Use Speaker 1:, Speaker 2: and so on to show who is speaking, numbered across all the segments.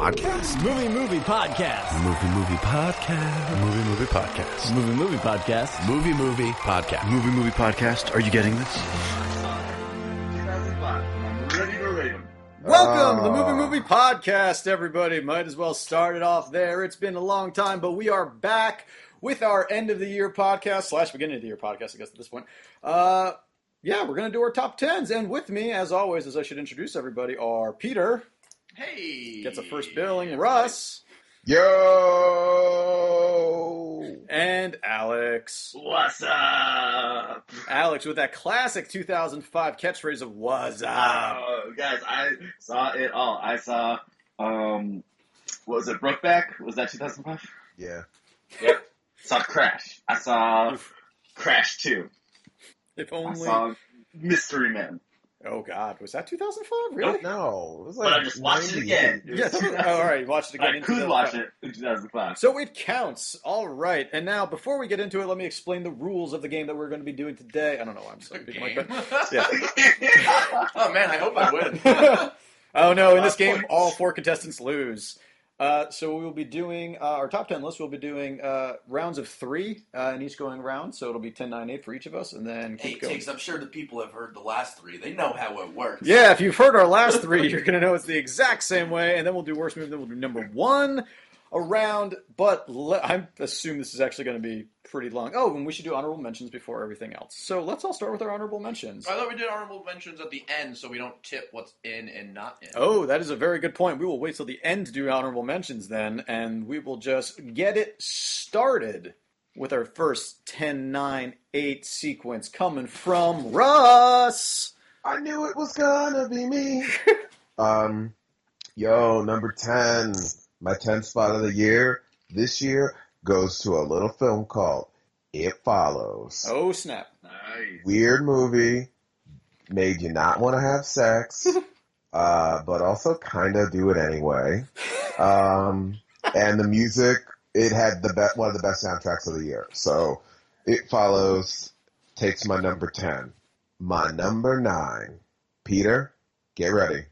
Speaker 1: podcast?
Speaker 2: Movie Movie Podcast.
Speaker 1: Movie movie podcast. Movie movie podcast.
Speaker 2: Movie Movie Podcast.
Speaker 1: Movie movie podcast. Movie movie podcast. Are you getting this?
Speaker 2: Welcome to the Movie Movie Podcast, everybody. Might as well start it off there. It's been a long time, but we are back with our end of the year podcast slash beginning of the year podcast, I guess at this point. Uh, yeah, we're gonna do our top tens, and with me, as always, as I should introduce everybody, are Peter
Speaker 3: Hey!
Speaker 2: gets a first billing, Russ,
Speaker 4: Yo!
Speaker 2: and Alex.
Speaker 3: What's up?
Speaker 2: Alex with that classic 2005 catchphrase of "What's up."
Speaker 3: Oh, guys, I saw it all. I saw, um, what was it, Brokeback? Was that 2005?
Speaker 4: Yeah.
Speaker 3: Yep. saw Crash. I saw Crash 2.
Speaker 2: If
Speaker 3: I
Speaker 2: only.
Speaker 3: saw Mystery Man.
Speaker 2: Oh God, was that 2005? Really?
Speaker 4: No. It was
Speaker 3: But I just watched it again. It was
Speaker 2: Yeah. that was-
Speaker 3: 2005.
Speaker 2: oh, all right, you watched it again.
Speaker 3: I could watch it in 2005.
Speaker 2: So it counts. All right. And now, before we get into it, let me explain the rules of the game that we're going to be doing today. I don't know why I'm saying people like that. Yeah.
Speaker 5: oh man, I hope I win.
Speaker 2: oh no! In this game, all four contestants lose. Uh, so we will be doing uh, our top ten list. We'll be doing uh, rounds of three uh, in each going round. So it'll be 10, 9, 8 for each of us, and then
Speaker 5: hey,
Speaker 2: keep going.
Speaker 5: Tiggs, I'm sure the people have heard the last three. They know how it works.
Speaker 2: Yeah, if you've heard our last three, you're going to know it's the exact same way. And then we'll do worst move. then we'll do number one around. But le- I assume this is actually going to be pretty long. Oh, and we should do honorable mentions before everything else. So let's all start with our honorable mentions.
Speaker 5: I thought we did honorable mentions at the end, so we don't tip what's in and not in.
Speaker 2: Oh, that is a very good point. We will wait till the end to do honorable mentions then, and we will just get it started with our first 10, 9, 8 sequence coming from Russ.
Speaker 4: I knew it was gonna be me. um, yo, number 10. My 10th spot of the year this year goes to a little film called It Follows.
Speaker 2: Oh, snap.
Speaker 3: Nice.
Speaker 4: Weird movie. Made you not want to have sex. uh, but also kind of do it anyway. Um, and the music, it had the be- one of the best soundtracks of the year. So it follows, takes my number 10. My number 9. Peter, get ready.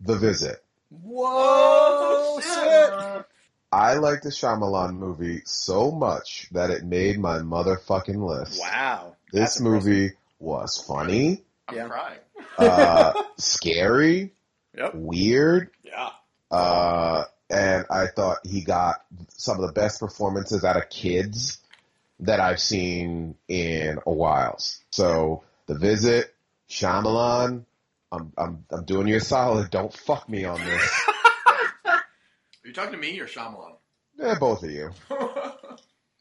Speaker 4: The Visit.
Speaker 2: Whoa, shit.
Speaker 4: I like the Shyamalan movie so much that it made my motherfucking list.
Speaker 2: Wow.
Speaker 4: This movie was funny,
Speaker 5: I'm
Speaker 2: Yeah.
Speaker 5: crying.
Speaker 4: uh, scary,
Speaker 2: Yep.
Speaker 4: weird,
Speaker 2: Yeah.
Speaker 4: uh, and I thought he got some of the best performances out of kids that I've seen in a while. So, The Visit, Shyamalan, I'm, I'm, I'm doing you a solid. Don't fuck me on this.
Speaker 5: Are you talking to me or Shyamalan?
Speaker 4: eh, both of you.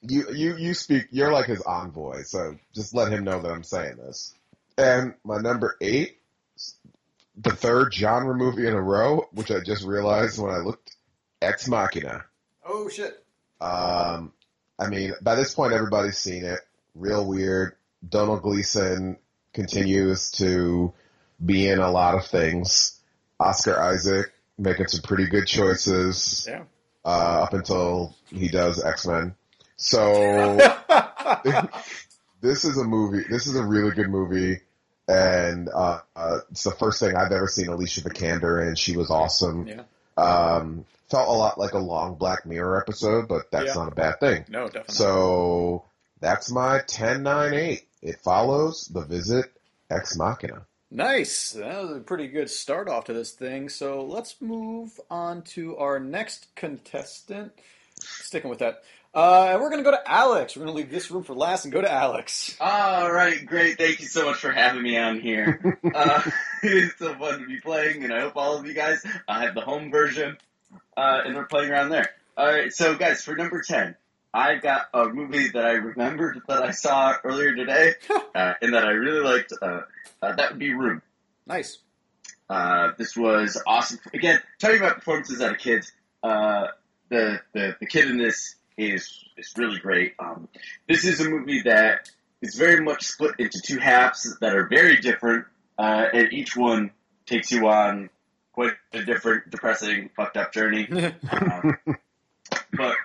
Speaker 4: You, you, you speak, you're like his envoy, so just let him know that I'm saying this. And my number eight, the third genre movie in a row, which I just realized when I looked, Ex Machina.
Speaker 2: Oh, shit.
Speaker 4: Um, I mean, by this point, everybody's seen it. Real weird. Domhnall Gleeson continues to be in a lot of things. Oscar Isaac making some pretty good choices
Speaker 2: Yeah.
Speaker 4: uh, up until he does X Men. So this is a movie. This is a really good movie, and uh, uh, it's the first thing I've ever seen Alicia Vikander in. She was awesome.
Speaker 2: yeah.
Speaker 4: Um, felt a lot like a long Black Mirror episode, but that's
Speaker 2: Yeah.
Speaker 4: not a bad thing.
Speaker 2: No, definitely.
Speaker 4: So that's my 1098. It follows The Visit Ex Machina.
Speaker 2: Nice. That was a pretty good start off to this thing. So let's move on to our next contestant. Sticking with that. Uh, and we're going to go to Alex. We're going to leave this room for last and go to Alex.
Speaker 3: All right, great. Thank you so much for having me on here. uh, it's so fun to be playing, and I hope all of you guys uh, have the home version, uh, and we're playing around there. All right, so guys, for number ten, I got a movie that I remembered that I saw earlier today, uh, and that I really liked. Uh, uh, that would be Room.
Speaker 2: Nice.
Speaker 3: Uh, this was awesome. Again, talking about performances out of kids, uh, the, the the kid in this is is really great. Um, this is a movie that is very much split into two halves that are very different, uh, and each one takes you on quite a different, depressing, fucked up journey. But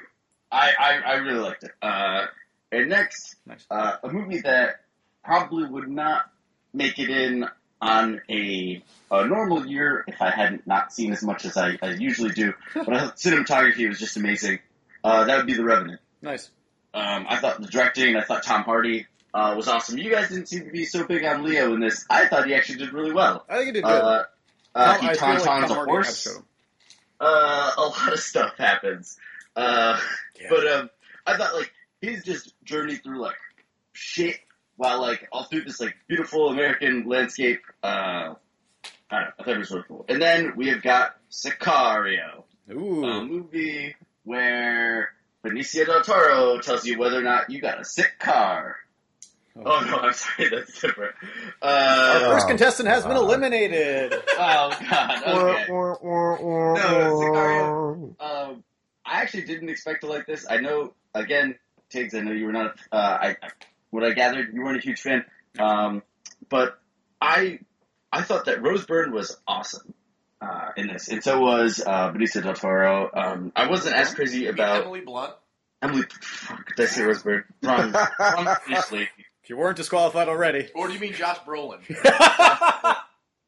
Speaker 3: I, I I really liked it. Uh, and next,
Speaker 2: Nice.
Speaker 3: uh, a movie that probably would not make it in on a, a normal year, if I hadn't not seen as much as I, I usually do, but I cinematography was just amazing. Uh, that would be The Revenant.
Speaker 2: Nice.
Speaker 3: Um, I thought the directing, I thought Tom Hardy uh, was awesome. You guys didn't seem to be so big on Leo in this. I thought he actually did really well.
Speaker 2: I think he did good.
Speaker 3: Uh, uh,
Speaker 2: Tom-
Speaker 3: he
Speaker 2: I like
Speaker 3: a horse. Uh, a lot of stuff happens. Uh,
Speaker 2: Yeah.
Speaker 3: But um, I thought like his just journey through like shit while like all through this like beautiful American landscape. Uh, I don't know. I thought it was really cool. And then we have got Sicario,
Speaker 2: Ooh.
Speaker 3: a movie where Benicio del Toro tells you whether or not you got a sick car. Oh no, I'm sorry, that's different.
Speaker 2: Our
Speaker 3: Uh,
Speaker 2: first
Speaker 4: Oh,
Speaker 2: contestant has been eliminated.
Speaker 3: oh god, okay. Sicario. Um, I actually didn't expect to like this. I know, again, Tiggs, I know you were not, uh, I, I- what I gathered, you weren't a huge fan. Um, but I, I thought that Rose Byrne was awesome, uh, in this. And so was, uh, Benicio del Toro. Um, I wasn't as crazy about
Speaker 5: Emily Blunt.
Speaker 3: Emily, fuck, did I say Rose Byrne? Wrong, wrong.
Speaker 2: If you weren't disqualified already.
Speaker 5: Or do you mean Josh Brolin?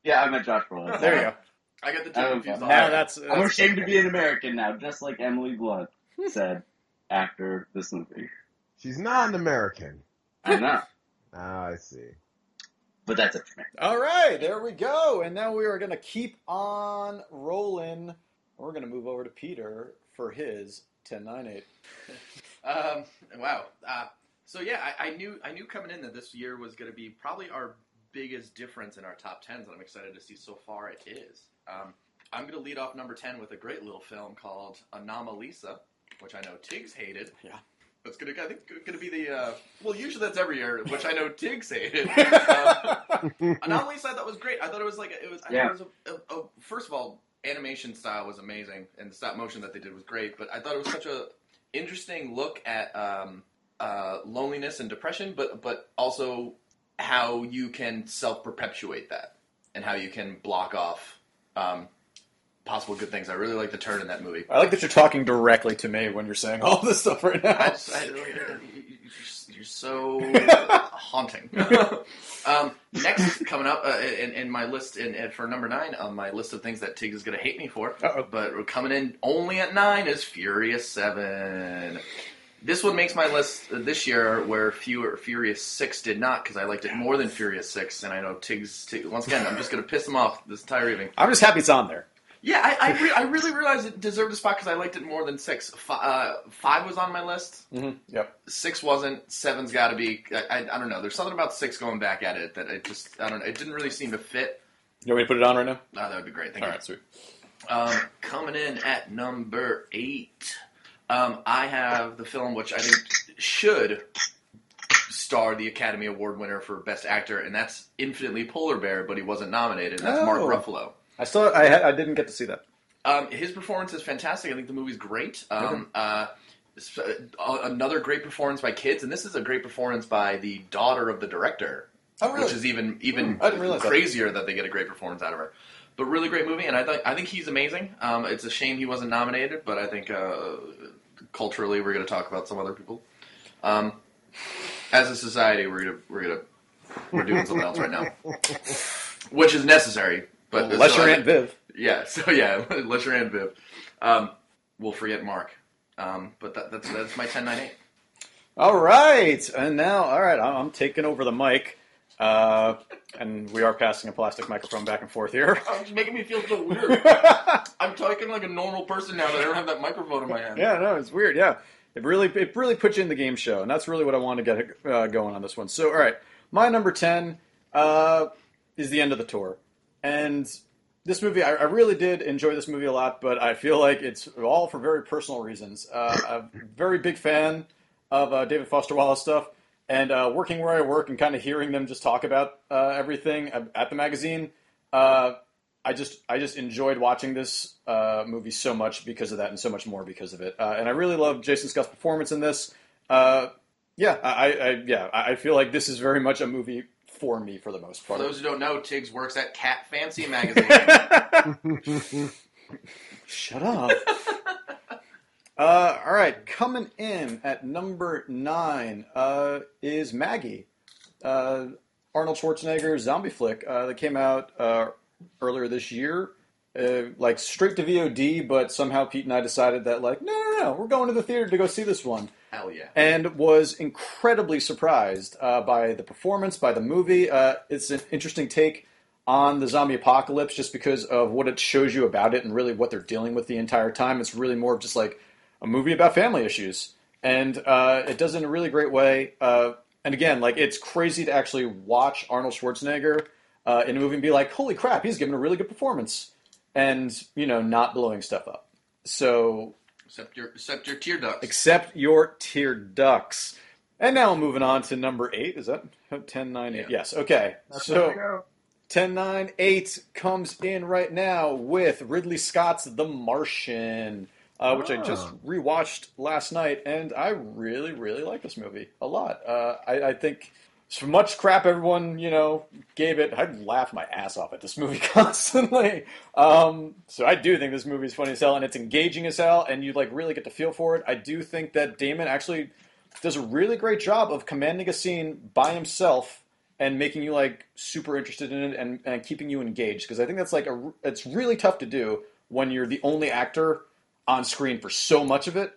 Speaker 3: Yeah, I meant Josh Brolin.
Speaker 2: there you go.
Speaker 5: I got the two
Speaker 3: Oh,
Speaker 5: confused.
Speaker 3: God.
Speaker 2: Now
Speaker 5: already.
Speaker 2: that's,
Speaker 3: I'm ashamed to be an American now, just like Emily Blunt said after this movie.
Speaker 4: She's not an American.
Speaker 3: I'm not,
Speaker 4: Ah, I see.
Speaker 3: but that's it for me.
Speaker 2: all right. There we go. And now we are going to keep on rolling. We're going to move over to Peter for his 1098.
Speaker 5: Um, wow. Uh, so yeah, I, I knew I knew coming in that this year was going to be probably our biggest difference in our top tens, and I'm excited to see so far it is. Um, I'm going to lead off number ten with a great little film called Anomalisa, which I know Tiggs hated.
Speaker 2: Yeah.
Speaker 5: That's gonna, I think, gonna be the. Uh, well, usually that's every year, which I know Tiggs hated. um, Anomalisa, I thought was great. I thought it was like it was. I
Speaker 3: Yeah.
Speaker 5: thought it was a, a, a, first of all, animation style was amazing, and the stop motion that they did was great. But I thought it was such a interesting look at um, uh, loneliness and depression, but but also how you can self perpetuate that and how you can block off um, possible good things. I really like the turn in that movie.
Speaker 2: I like that you're talking directly to me when you're saying all this stuff right
Speaker 5: I
Speaker 2: now.
Speaker 5: just, I, you're so haunting. um, next, coming up uh, in, in my list, in, in- for number nine on my list of things that Tig is going to hate me for,
Speaker 2: Uh-oh.
Speaker 5: but coming in only at nine is Furious Seven. This one makes my list this year, where Fewer, Furious Six did not, because I liked it more than Furious Six, and I know Tig's. Tig, once again, I'm just going to piss him off this entire evening.
Speaker 2: I'm just happy it's on there.
Speaker 5: Yeah, I I, re- I really realized it deserved a spot because I liked it more than six. Fi uh, five was on my list.
Speaker 2: Mm-hmm. Yep.
Speaker 5: Six wasn't. Seven's got to be. I, I, I don't know. There's something about six going back at it that it just. I don't know. It didn't really seem to fit.
Speaker 2: You want me to put it on right now?
Speaker 5: Uh, that would be great. Thank
Speaker 2: All
Speaker 5: you.
Speaker 2: right, sweet.
Speaker 5: Um, coming in at number eight, um, I have the film which I think should star the Academy Award winner for Best Actor, and that's Infinitely Polar Bear, but he wasn't nominated. And that's Mark
Speaker 2: Oh.
Speaker 5: Ruffalo.
Speaker 2: I still, I, I didn't get to see that.
Speaker 5: Um, his performance is fantastic. I think the movie's great. Um, uh, uh, another great performance by kids, and this is a great performance by the daughter of the director,
Speaker 2: Oh, really?
Speaker 5: which is even even
Speaker 2: Hmm, I that.
Speaker 5: crazier that. they get a great performance out of her. But really great movie, and I think I think he's amazing. Um, it's a shame he wasn't nominated, but I think uh, culturally we're going to talk about some other people. Um, as a society, we're gonna we're gonna we're doing something else right now, which is necessary. But
Speaker 2: Unless
Speaker 5: so
Speaker 2: your
Speaker 5: I-
Speaker 2: Aunt Viv.
Speaker 5: yeah, so yeah, let your Aunt Viv. Um, we'll forget Mark. Um, but that, that's that's my ten nine eight.
Speaker 2: All right, and now, all right, I'm taking over the mic, uh, and we are passing a plastic microphone back and forth here.
Speaker 5: It's making me feel so weird. I'm talking like a normal person now that I don't have that microphone in my hand.
Speaker 2: yeah, no, it's weird. Yeah, it really, it really puts you in the game show, and that's really what I want to get uh, going on this one. So, all right, my number ten uh, is the end of the tour, and this movie, I, I really did enjoy this movie a lot, but I feel like it's all for very personal reasons. Uh, I'm a very big fan of uh, David Foster Wallace stuff, and uh, working where I work and kind of hearing them just talk about uh, everything at the magazine. Uh, I just I just enjoyed watching this uh, movie so much because of that, and so much more because of it. Uh, and I really love Jason Scott's performance in this. Uh, yeah, I, I yeah I I feel like this is very much a movie for me for the most part.
Speaker 5: For those who don't know, Tiggs works at Cat Fancy magazine.
Speaker 2: Shut up. uh, all right, coming in at number nine uh, is Maggie. Uh, Arnold Schwarzenegger zombie flick uh, that came out uh, earlier this year, uh, like straight to VOD. But somehow Pete and I decided that like, no, no, no, we're going to the theater to go see this one
Speaker 5: Hell yeah.
Speaker 2: and was incredibly surprised uh, by the performance, by the movie. Uh, it's an interesting take on the zombie apocalypse just because of what it shows you about it and really what they're dealing with the entire time. It's really more of just like a movie about family issues. And uh, it does it in a really great way. Uh, and again, like it's crazy to actually watch Arnold Schwarzenegger uh, in a movie and be like, holy crap, he's giving a really good performance. And, you know, not blowing stuff up. So
Speaker 5: Except your except your tear ducts.
Speaker 2: except your tear ducts. And now moving on to number eight. Is that 10, 9, 8?
Speaker 5: Yeah.
Speaker 2: Yes. Okay. So 10, 9, 8 comes in right now with Ridley Scott's The Martian, uh, which I just
Speaker 4: Ah.
Speaker 2: rewatched last night, and I really, really like this movie a lot. Uh, I, I think so much crap everyone you know gave it. I'd laugh my ass off at this movie constantly. Um, so I do think this movie is funny as hell, and it's engaging as hell, and you like really get to feel for it. I do think that Damon actually does a really great job of commanding a scene by himself and making you like super interested in it and, and keeping you engaged because I think that's like a it's really tough to do when you're the only actor on screen for so much of it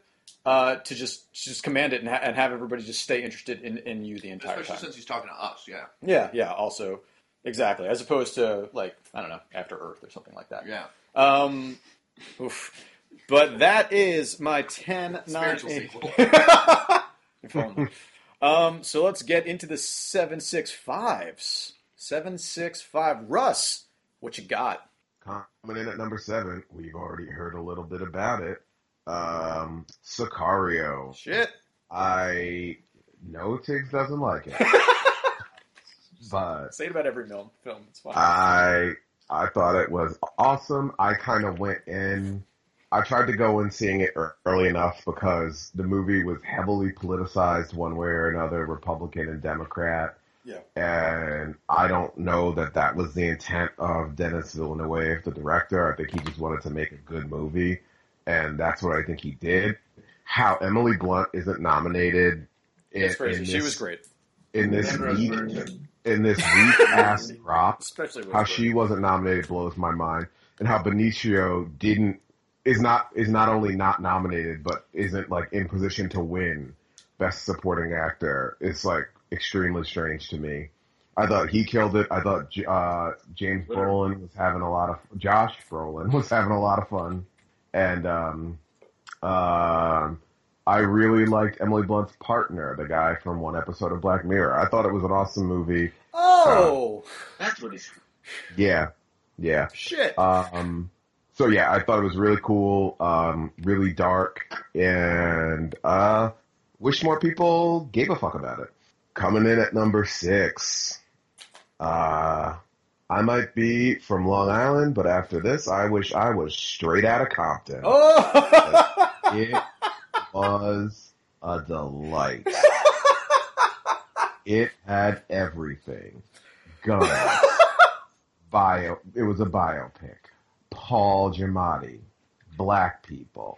Speaker 2: uh, to just just command it and, ha- and have everybody just stay interested in, in you the entire time.
Speaker 5: Especially
Speaker 2: time.
Speaker 5: since he's talking to us, yeah.
Speaker 2: Yeah, yeah. Also, exactly as opposed to like I don't know After Earth or something like that.
Speaker 5: Yeah.
Speaker 2: Um, oof. But that is my 10, 9,
Speaker 5: Spiritual
Speaker 2: 8.
Speaker 5: sequel.
Speaker 2: If only. um, so let's get into the 765s. 765. Russ, what you got?
Speaker 4: Coming in at number seven, we've already heard a little bit about it. Um, Sicario.
Speaker 2: Shit.
Speaker 4: I know Tiggs doesn't like it, but
Speaker 2: Say it about every film. Film. It's fine.
Speaker 4: I I thought it was awesome. I kind of went in. I tried to go in seeing it early enough because the movie was heavily politicized one way or another, Republican and Democrat.
Speaker 2: Yeah.
Speaker 4: And I don't know that that was the intent of Denis Villeneuve, the director. I think he just wanted to make a good movie, and that's what I think he did. How Emily Blunt isn't nominated in,
Speaker 2: it's crazy.
Speaker 4: in
Speaker 2: she was great,
Speaker 4: in this week in this weak ass drop
Speaker 2: especially
Speaker 4: how she wasn't nominated blows my mind, and how Benicio didn't is not is not only not nominated but isn't like in position to win best supporting actor. It's like extremely strange to me. I thought he killed it. I thought uh, James
Speaker 3: Literally.
Speaker 4: Brolin was having a lot of Josh Brolin was having a lot of fun, and um, um, I really liked Emily Blunt's partner, the guy from one episode of Black Mirror. I thought it was an awesome movie.
Speaker 2: Oh
Speaker 3: That's what he's.
Speaker 4: Yeah, yeah.
Speaker 2: shit.
Speaker 4: Um, so yeah, I thought it was really cool, um, really dark, and uh, wish more people gave a fuck about it. Coming in at number six, uh, I might be from Long Island, but after this, I wish I was straight out of Compton.
Speaker 2: oh.
Speaker 4: It was a delight. It had everything. Guns. Bio. It was a biopic. Paul Giamatti. Black people.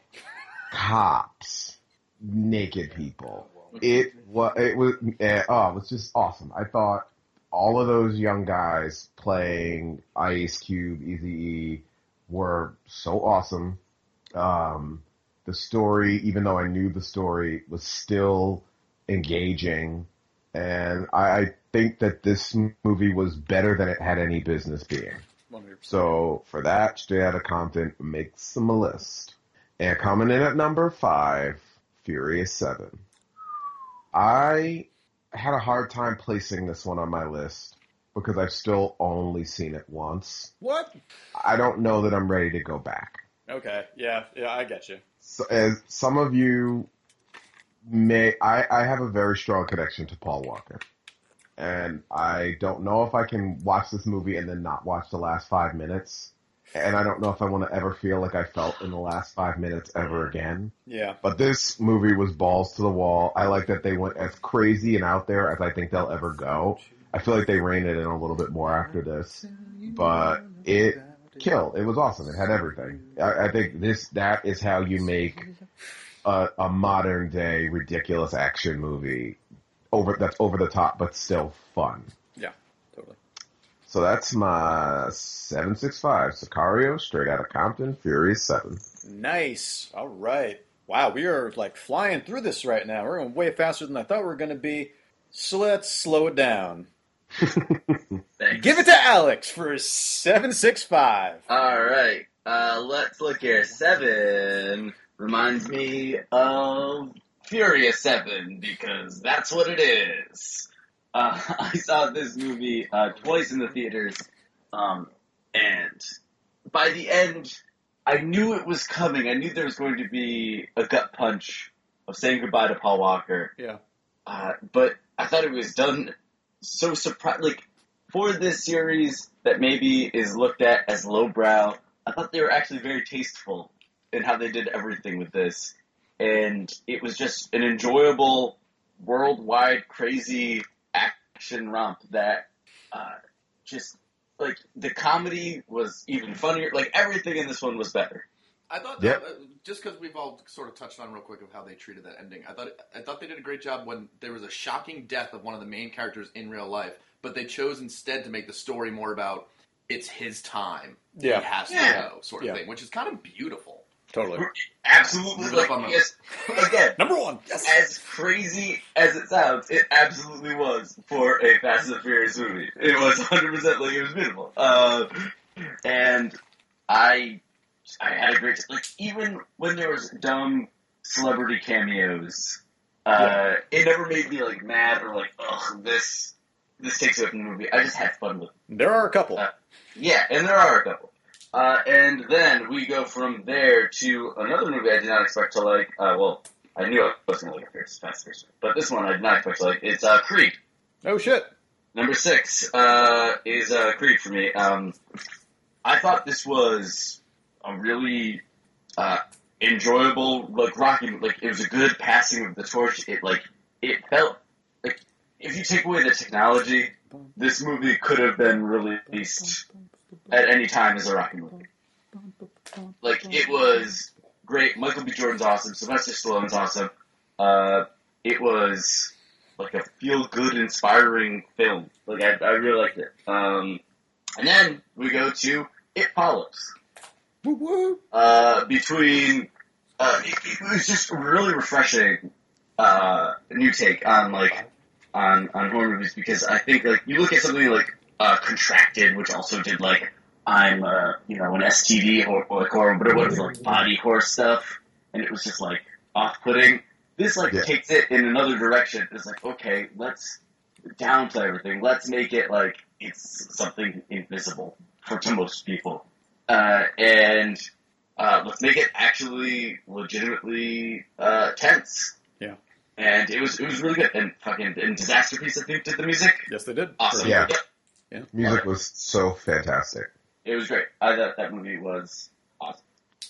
Speaker 4: Cops. Naked people. It was. It was. eh, oh, it was just awesome. I thought all of those young guys playing Ice Cube, Eazy-E were so awesome. Um, the story, even though I knew the story, was still engaging. And I, I think that this movie was better than it had any business being.
Speaker 2: 100%.
Speaker 4: So for that, Straight Outta Compton makes them a list. And coming in at number five, Furious Seven. I had a hard time placing this one on my list because I've still only seen it once.
Speaker 2: What?
Speaker 4: I don't know that I'm ready to go back.
Speaker 2: Okay. Yeah. Yeah. I get you.
Speaker 4: So, as some of you may, I, I have a very strong connection to Paul Walker. And I don't know if I can watch this movie and then not watch the last five minutes. And I don't know if I want to ever feel like I felt in the last five minutes ever again.
Speaker 2: Yeah.
Speaker 4: But this movie was balls to the wall. I like that they went as crazy and out there as I think they'll ever go. I feel like they reined it in a little bit more after this. But it killed. It was awesome. It had everything. I, I think this that is how you make a, a modern day ridiculous action movie over that's over the top but still fun.
Speaker 2: Yeah.
Speaker 4: So that's my 765 Sicario, straight out of Compton, Furious 7.
Speaker 2: Nice. All right. Wow, we are like flying through this right now. We're going way faster than I thought we were going to be. So let's slow it down. Give it to Alex for 765.
Speaker 3: All right. Uh, let's look here. Seven reminds me of Furious Seven because that's what it is. Uh, I saw this movie uh, twice in the theaters, um, and by the end, I knew it was coming. I knew there was going to be a gut punch of saying goodbye to Paul Walker.
Speaker 2: Yeah.
Speaker 3: Uh, but I thought it was done so surprised. Like for this series that maybe is looked at as lowbrow, I thought they were actually very tasteful in how they did everything with this, and it was just an enjoyable, worldwide, crazy action romp that uh, just like the comedy was even funnier. Like everything in this one was better.
Speaker 5: I thought
Speaker 4: Yep.
Speaker 5: uh, just because we've all sort of touched on real quick of how they treated that ending. I thought I thought they did a great job when there was a shocking death of one of the main characters in real life, but they chose instead to make the story more about it's his time.
Speaker 2: Yeah.
Speaker 5: he has
Speaker 3: Yeah.
Speaker 5: to go, sort of
Speaker 2: Yeah.
Speaker 5: thing, which is kind of beautiful.
Speaker 2: Totally.
Speaker 3: Absolutely, like
Speaker 5: on
Speaker 3: yes, again.
Speaker 2: Number one. Yes.
Speaker 3: as crazy as it sounds, it absolutely was for a Fast and Furious movie. It was 100% like it was beautiful. Uh, and I, I had a great like even when there was dumb celebrity cameos, uh, it never made me like mad or like ugh this this takes away from the movie. I just had fun with it.
Speaker 2: There are a couple.
Speaker 3: Uh, Yeah, and there are a couple. Uh, and then we go from there to another movie I did not expect to like. Uh, well, I knew I was going to like Fast Furious, but this one I did not expect to like. It's uh, Creed.
Speaker 2: oh, shit.
Speaker 3: Number six uh, is uh, Creed for me. Um, I thought this was a really uh, enjoyable, like Rocky. Like it was a good passing of the torch. It like it felt like if you take away the technology, this movie could have been released at any time as a Rocky movie. Like it was great. Michael B. Jordan's awesome. Sylvester Stallone's awesome. Uh, it was like a feel good, inspiring film. Like I, I really liked it. Um, and then we go to It Follows.
Speaker 2: Woo woo.
Speaker 3: Uh, between uh, it, it was just a really refreshing. Uh, new take on like on on horror movies because I think like you look at something like uh, Contracted, which also did like I'm uh, you know an STD or, or but it was like body horror stuff, and it was just like off putting. This like
Speaker 4: Yeah.
Speaker 3: takes it in another direction. It's like okay, let's downplay everything. Let's make it like it's something invisible for to most people, uh, and uh, let's make it actually legitimately uh, tense.
Speaker 2: Yeah.
Speaker 3: And it was it was really good. And fucking and Disasterpeace I think did the music.
Speaker 2: Yes, they did.
Speaker 3: Awesome.
Speaker 4: Yeah.
Speaker 3: Yep.
Speaker 4: Music was so fantastic.
Speaker 3: It was great. I thought that movie was awesome.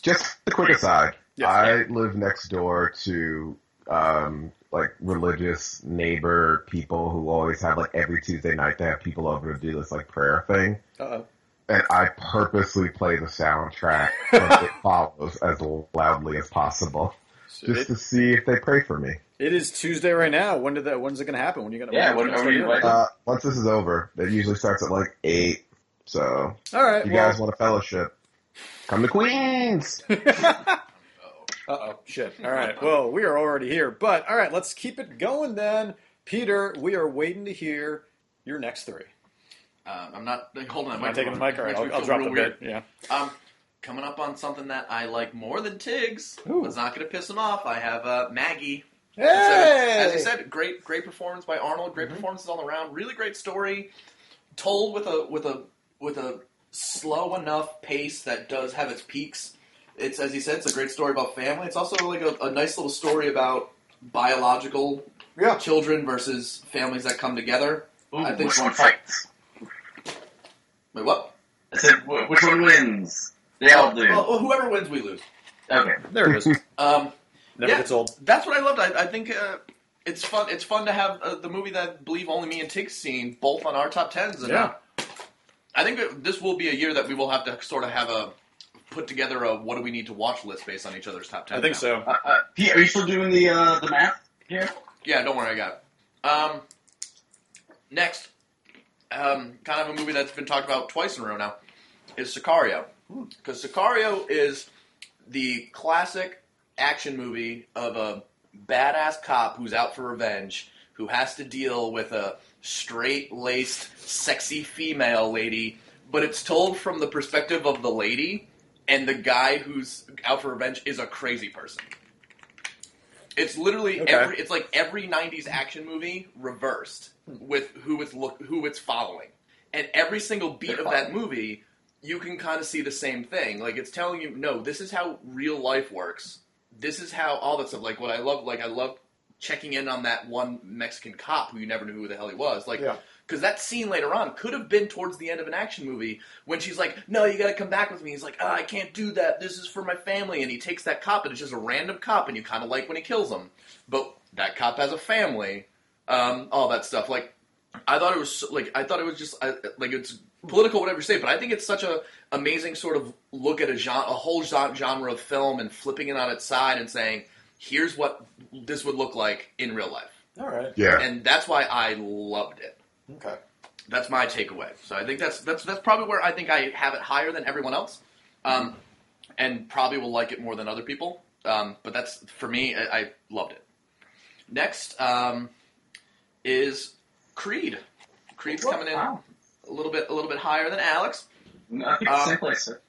Speaker 4: Just a quick aside.
Speaker 2: Yes.
Speaker 4: I live next door to um, like religious neighbor people who always have like every Tuesday night they have people over to do this like prayer thing,
Speaker 2: Uh-oh.
Speaker 4: and I purposely play the soundtrack from It Follows as loudly as possible
Speaker 2: So
Speaker 4: just
Speaker 2: it,
Speaker 4: to see if they pray for me.
Speaker 2: It is Tuesday right now. When did that? When's it going to happen? When are you going to?
Speaker 3: Yeah, when- are we invited?
Speaker 4: Uh, once this is over, it usually starts at like eight. So
Speaker 2: All right.
Speaker 4: you
Speaker 2: well,
Speaker 4: guys want a fellowship, come to Queens.
Speaker 2: Uh oh, shit. All right. Well, we are already here, but all right, let's keep it going then. Peter, we are waiting to hear your next three.
Speaker 5: Um, I'm not holding that
Speaker 2: Am I taking the
Speaker 5: microphone.
Speaker 2: mic? All right, I'll, I'll drop
Speaker 5: real
Speaker 2: the
Speaker 5: weird.
Speaker 2: bit. Yeah.
Speaker 5: Um, coming up on something that I like more than Tiggs.
Speaker 2: Ooh.
Speaker 5: It's not going to piss him off. I have uh, Maggie.
Speaker 2: Hey!
Speaker 5: So, as I said, great, great performance by Arnold. Great performances all around. Really great story, told with a with a with a slow enough pace that does have its peaks. It's as he said, it's a great story about family. It's also like a, a nice little story about biological
Speaker 2: Yeah.
Speaker 5: children versus families that come together.
Speaker 3: Ooh,
Speaker 5: I think
Speaker 3: which one fights?
Speaker 5: Wait, what?
Speaker 3: I said which one wins? They all do.
Speaker 5: Well, well, whoever wins, we lose.
Speaker 3: Okay.
Speaker 2: There it is.
Speaker 5: Um,
Speaker 2: Never
Speaker 5: Yeah.
Speaker 2: gets old.
Speaker 5: That's what I loved. I, I think uh, it's fun. It's fun to have uh, the movie that I believe only me and Tiggs seen both on our top tens. And,
Speaker 2: Yeah.
Speaker 5: uh, I think that this will be a year that we will have to sort of have a put together a what do we need to watch list based on each other's top ten.
Speaker 2: I think
Speaker 5: now.
Speaker 2: so.
Speaker 3: Uh, uh, Pete, are you still doing the uh, the math here?
Speaker 5: Yeah, don't worry, I got it. Um, next, um, kind of a movie that's been talked about twice in a row now, is Sicario. Because Sicario is the classic action movie of a badass cop who's out for revenge, who has to deal with a straight laced, sexy female lady, but it's told from the perspective of the lady, and the guy who's out for revenge is a crazy person. It's literally
Speaker 2: Okay.
Speaker 5: every. It's like every '90s action movie reversed with who it's look who it's following, and every single beat
Speaker 3: They're
Speaker 5: of that movie, you can kind of see the same thing. Like it's telling you, no, this is how real life works. This is how all that stuff. Like what I love, like I love checking in on that one Mexican cop who you never knew who the hell he was. Like
Speaker 2: Yeah.
Speaker 5: because that scene later on could have been towards the end of an action movie when she's like, "No, you got to come back with me." He's like, "Ah, "I can't do that. This is for my family." And he takes that cop, and it's just a random cop, and you kind of like when he kills him. But that cop has a family, um, all that stuff. Like, I thought it was like I thought it was just I, like it's political, whatever you say. But I think it's such a amazing sort of look at a genre, a whole genre of film, and flipping it on its side and saying, "Here's what this would look like in real life."
Speaker 2: All right.
Speaker 4: Yeah.
Speaker 5: And that's why I loved it.
Speaker 2: Okay.
Speaker 5: That's my takeaway. So I think that's that's that's probably where I think I have it higher than everyone else, um, and probably will like it more than other people. Um, but that's for me. I, I loved it. Next um, is Creed. Creed's coming in
Speaker 3: Wow.
Speaker 5: A little bit a little bit higher than Alex.
Speaker 3: No, I think
Speaker 5: Um,
Speaker 3: the same place, sir.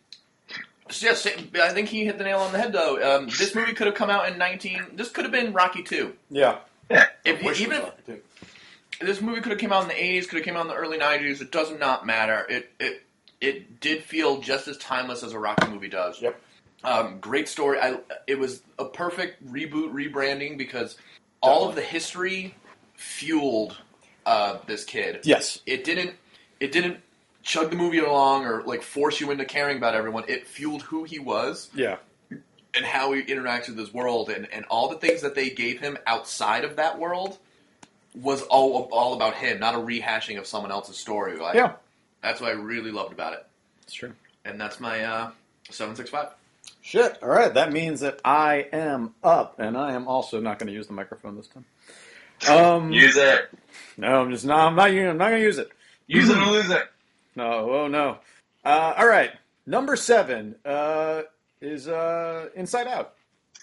Speaker 5: So, yes, I think he hit the nail on the head though. Um, this movie could have come out in nineteen. This could have been Rocky two.
Speaker 2: Yeah.
Speaker 3: Yeah.
Speaker 5: If you, even
Speaker 2: it
Speaker 5: if
Speaker 2: was Rocky, too.
Speaker 5: this movie could have came out in the 80s, could have came out in the early 90s. It does not matter. It it it did feel just as timeless as a Rocky movie does.
Speaker 2: Yep.
Speaker 5: Um, great story. I it was a perfect reboot, rebranding because all of the history fueled uh, this kid.
Speaker 2: Yes.
Speaker 5: It didn't it didn't chug the movie along or like force you into caring about everyone. It fueled who he was
Speaker 2: Yeah.
Speaker 5: and how he interacts with this world and, and all the things that they gave him outside of that world was all all about him, not a rehashing of someone else's story. Like,
Speaker 2: Yeah.
Speaker 5: That's what I really loved about it.
Speaker 2: It's true.
Speaker 5: And that's my uh, 765.
Speaker 2: Shit. All right. That means that I am up, and I am also not going to use the microphone this time. Um,
Speaker 3: Use it.
Speaker 2: no, I'm just no. I'm not. I'm not going to use it.
Speaker 3: Use it or lose it.
Speaker 2: No. Oh no. Uh, all right. Number seven uh, is uh, Inside Out.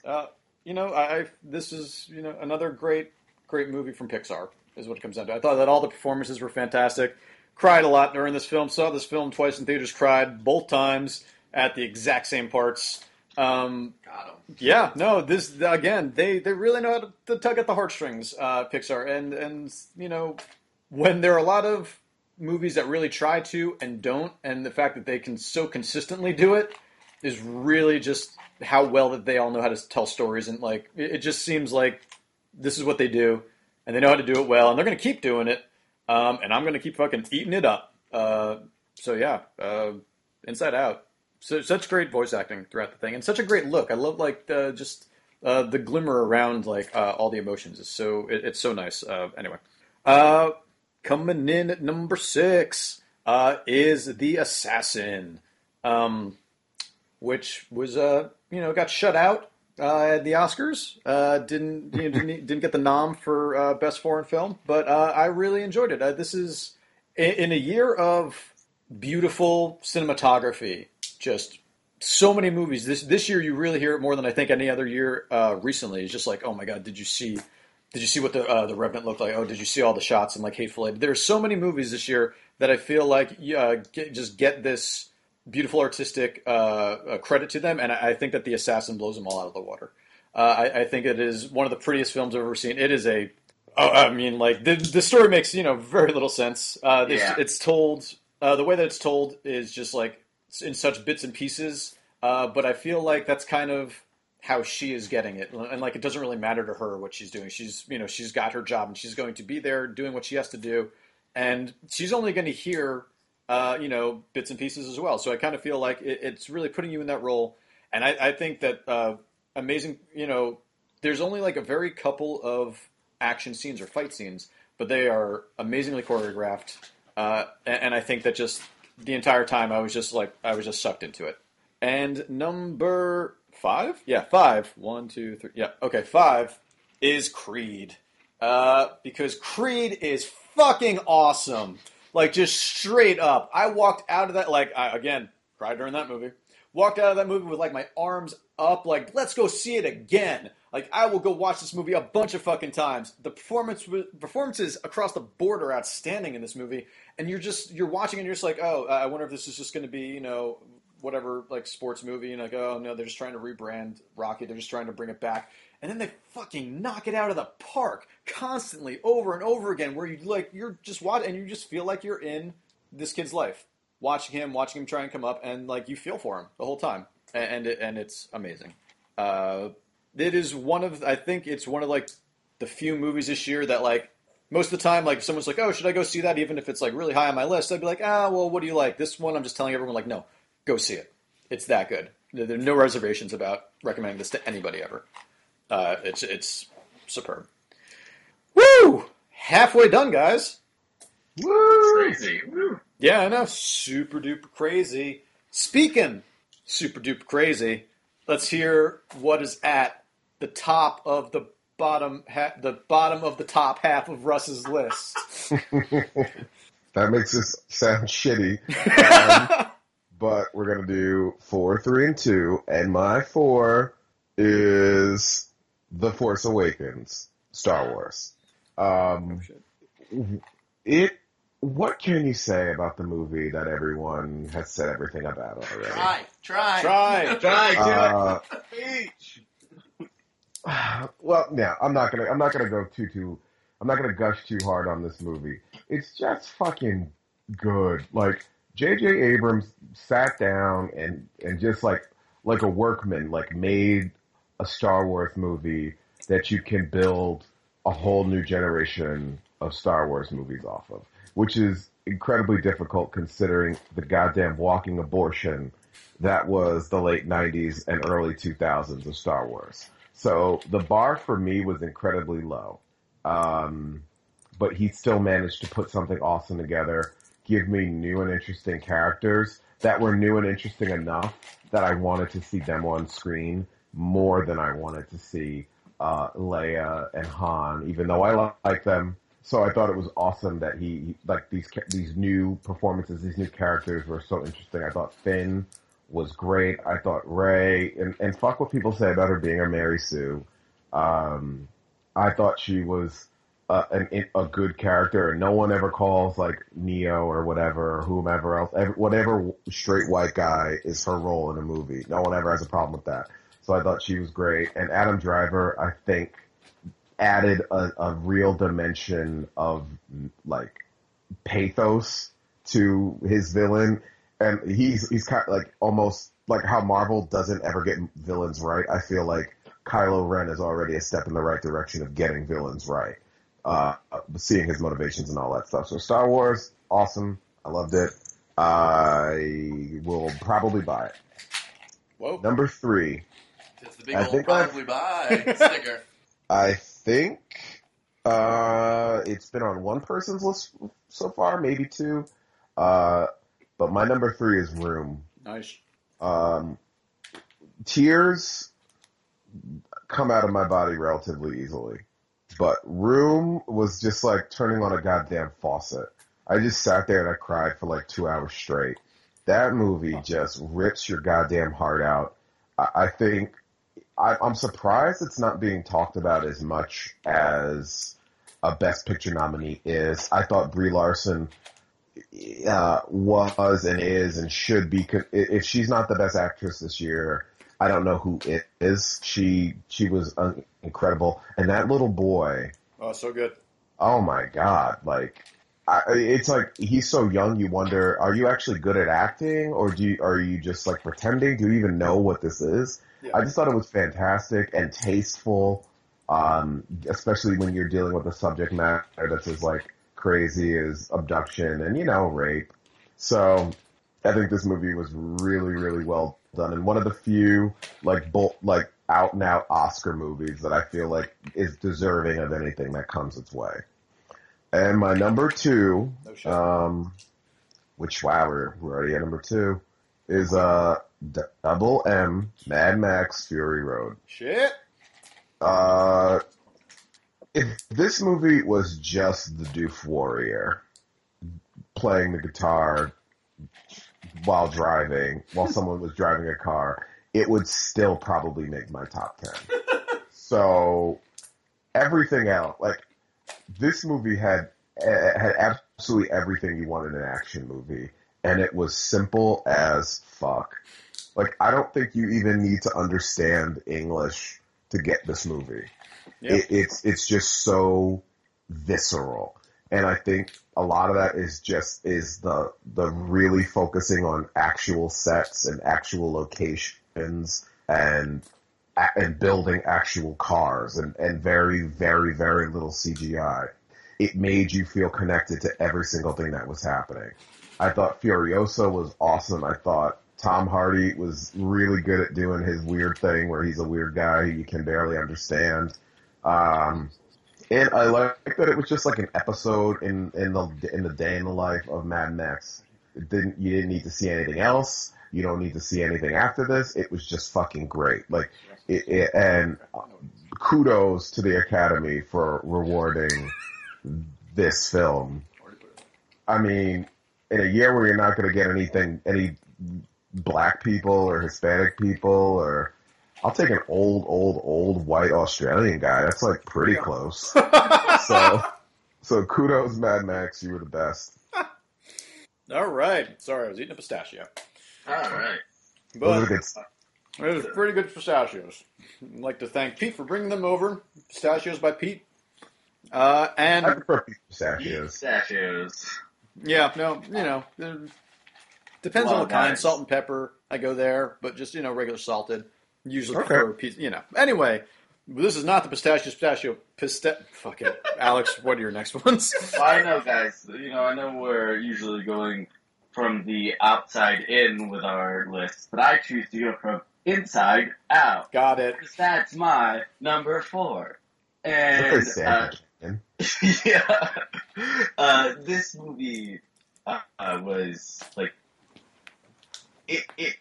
Speaker 2: Uh, you know, I, I this is you know another great great movie from Pixar is what it comes down to. I thought that all the performances were fantastic. Cried a lot during this film. Saw this film twice in theaters. Cried both times at the exact same parts. Um,
Speaker 5: Got him.
Speaker 2: yeah, no, this again, they they really know how to, to tug at the heartstrings, uh, Pixar, and and you know when there are a lot of movies that really try to and don't, and the fact that they can so consistently do it is really just how well that they all know how to tell stories, and like it, it just seems like this is what they do, and they know how to do it well, and they're going to keep doing it, um, and I'm going to keep fucking eating it up. Uh, so yeah, uh, Inside Out. So, such great voice acting throughout the thing, and such a great look. I love like the, just uh, the glimmer around like uh, all the emotions is so it, it's so nice. Uh, anyway, uh, coming in at number six uh, is the Assassin, um, which was uh, you know got shut out uh, at the Oscars. Uh, didn't you know, didn't didn't get the nom for uh, best foreign film, but uh, I really enjoyed it. This is in, in a year of beautiful cinematography just so many movies this this year you really hear it more than I think any other year uh, recently. It's just like, oh my god, did you see? Did you see what the uh, the Revenant looked like? Oh, did you see all the shots and like Hateful Eight? There's so many movies this year that I feel like uh, get, just get this beautiful artistic uh, uh, credit to them, and I, I think that the Assassin blows them all out of the water. Uh, I, I think it is one of the prettiest films I've ever seen. It is a, oh, I mean, like the the story makes you know very little sense. Uh, it's, it's told uh, the way that it's told is just like in such bits and pieces. Uh, but I feel like that's kind of how she is getting it, and like it doesn't really matter to her what she's doing. She's you know she's got her job and she's going to be there doing what she has to do, and she's only going to hear uh, you know bits and pieces as well. So I kind of feel like it, it's really putting you in that role, and I, I think that uh, amazing. You know, there's only like a very couple of action scenes or fight scenes, but they are amazingly choreographed, uh, and, and I think that just the entire time I was just like I was just sucked into it. And number five, yeah, five. One, two, three. Yeah, okay, five is Creed, uh, because Creed is fucking awesome. Like just straight up. I walked out of that like I, again cried during that movie. Walked out of that movie with like my arms up, like let's go see it again. Like I will go watch this movie a bunch of fucking times. The performance performances across the board are outstanding in this movie, and you're just you're watching and you're just like, oh, I wonder if this is just going to be you know whatever like sports movie, and like oh no, they're just trying to rebrand Rocky. They're just trying to bring it back, and then they fucking knock it out of the park constantly over and over again. Where you like you're just watching and you just feel like you're in this kid's life, watching him, watching him try and come up, and like you feel for him the whole time, and and, it, and it's amazing. Uh, it is one of I think it's one of like the few movies this year that like most of the time like if someone's like oh should I go see that even if it's like really high on my list I'd be like ah well what do you like this one I'm just telling everyone like no go see it it's that good there, there are no reservations about recommending this to anybody ever uh, it's it's superb woo halfway done guys
Speaker 4: Woo!
Speaker 3: Crazy. Woo.
Speaker 2: yeah I know super duper crazy speaking super duper crazy let's hear what is at the top of the bottom ha- the bottom of the top half of Russ's list.
Speaker 4: That makes this sound shitty. Um, but we're gonna do four, three, and two, and my four is The Force Awakens, Star Wars. Um, it. What can you say about the movie that everyone has said everything about already?
Speaker 5: Try, try,
Speaker 2: Try.
Speaker 3: Try, do
Speaker 4: Uh,
Speaker 3: it.
Speaker 4: Well, yeah, I'm not gonna I'm not gonna go too too I'm not gonna gush too hard on this movie. It's just fucking good. Like J.J. Abrams sat down and and just like like a workman, like made a Star Wars movie that you can build a whole new generation of Star Wars movies off of, which is incredibly difficult considering the goddamn walking abortion that was the late 90s and early 2000s of Star Wars. So the bar for me was incredibly low. Um, but he still managed to put something awesome together, give me new and interesting characters that were new and interesting enough that I wanted to see them on screen more than I wanted to see uh, Leia and Han, even though I like them. So I thought it was awesome that he like these these new performances, these new characters were so interesting. I thought Finn was great. I thought Rey and and fuck what people say about her being a Mary Sue. Um, I thought she was uh, an, a good character, no one ever calls like Neo or whatever or whomever else, ever, whatever straight white guy is her role in a movie. No one ever has a problem with that. So I thought she was great, and Adam Driver, I think, added a, a real dimension of like pathos to his villain, and he's he's kind of like almost like how Marvel doesn't ever get villains right. I feel like Kylo Ren is already a step in the right direction of getting villains right. Uh, seeing his motivations and all that stuff. So Star Wars, awesome. I loved it. I will probably buy it.
Speaker 2: Whoa.
Speaker 4: Number three,
Speaker 5: It's the big
Speaker 4: I
Speaker 5: old
Speaker 4: think I-
Speaker 5: probably buy sticker.
Speaker 4: I think uh, it's been on one person's list so far, maybe two. Uh, but my number three is Room.
Speaker 2: Nice.
Speaker 4: Um, tears come out of my body relatively easily, but Room was just like turning on a goddamn faucet. I just sat there and I cried for like two hours straight. That movie just rips your goddamn heart out. I, I think I, I'm surprised it's not being talked about as much as a Best Picture nominee is. I thought Brie Larson uh, was and is and should be. If she's not the best actress this year, I don't know who it is. She she was un- incredible, and that little boy.
Speaker 2: Oh, so good.
Speaker 4: Oh my god! Like, I, it's like he's so young. You wonder, are you actually good at acting, or do you, are you just like pretending? Do you even know what this is?
Speaker 2: Yeah.
Speaker 4: I just thought it was fantastic and tasteful, um, especially when you're dealing with a subject matter that's as like crazy as abduction and you know rape. So I think this movie was really, really well done, and one of the few like bolt like out and out Oscar movies that I feel like is deserving of anything that comes its way. And my number two,
Speaker 2: No
Speaker 4: um, which wow, we're, we're already at number two, is uh Double M Mad Max Fury Road.
Speaker 2: Shit.
Speaker 4: Uh, if this movie was just the Doof Warrior, playing the guitar while driving, while someone was driving a car, it would still probably make my top 10. so everything else, like this movie had eh, had absolutely everything you want in an action movie, and it was simple as fuck. Like I don't think you even need to understand English to get this movie.
Speaker 2: Yeah.
Speaker 4: It, it's it's just so visceral, and I think a lot of that is just is the the really focusing on actual sets and actual locations and and building actual cars and, and very, very, very little CGI. It made you feel connected to every single thing that was happening. I thought Furiosa was awesome. I thought Tom Hardy was really good at doing his weird thing where he's a weird guy who you can barely understand. Um, and I like that it was just like an episode in, in the in the day in the life of Mad Max. It didn't you didn't need to see anything else. You don't need to see anything after this. It was just fucking great. Like it, it, and kudos to the Academy for rewarding this film. I mean, in a year where you're not going to get anything, any black people or Hispanic people, or I'll take an old, old, old white Australian guy. That's like pretty close. so, so kudos, Mad Max. You were the best.
Speaker 2: All right. Sorry, I was eating a pistachio.
Speaker 3: All right.
Speaker 4: Those are
Speaker 2: But it was pretty good pistachios. I'd like to thank Pete for bringing them over. Pistachios by Pete. Uh,
Speaker 4: I
Speaker 2: and
Speaker 4: prefer pistachios.
Speaker 3: Pistachios.
Speaker 2: yeah, no, you know, depends on
Speaker 3: Well,
Speaker 2: the kind. Salt and pepper, I go there, but just you know, regular salted. Usually
Speaker 4: Okay.
Speaker 2: prefer piece, you know. Anyway, this is not the pistachio pistachio pista. Fuck it, Alex. What are your next ones?
Speaker 3: Well, I know, guys. You know, I know we're usually going from the outside in with our list, but I choose to go from inside out.
Speaker 2: Got it.
Speaker 3: Because that's my number four.
Speaker 4: Look
Speaker 3: And uh, yeah, uh, this movie uh, uh, was like it it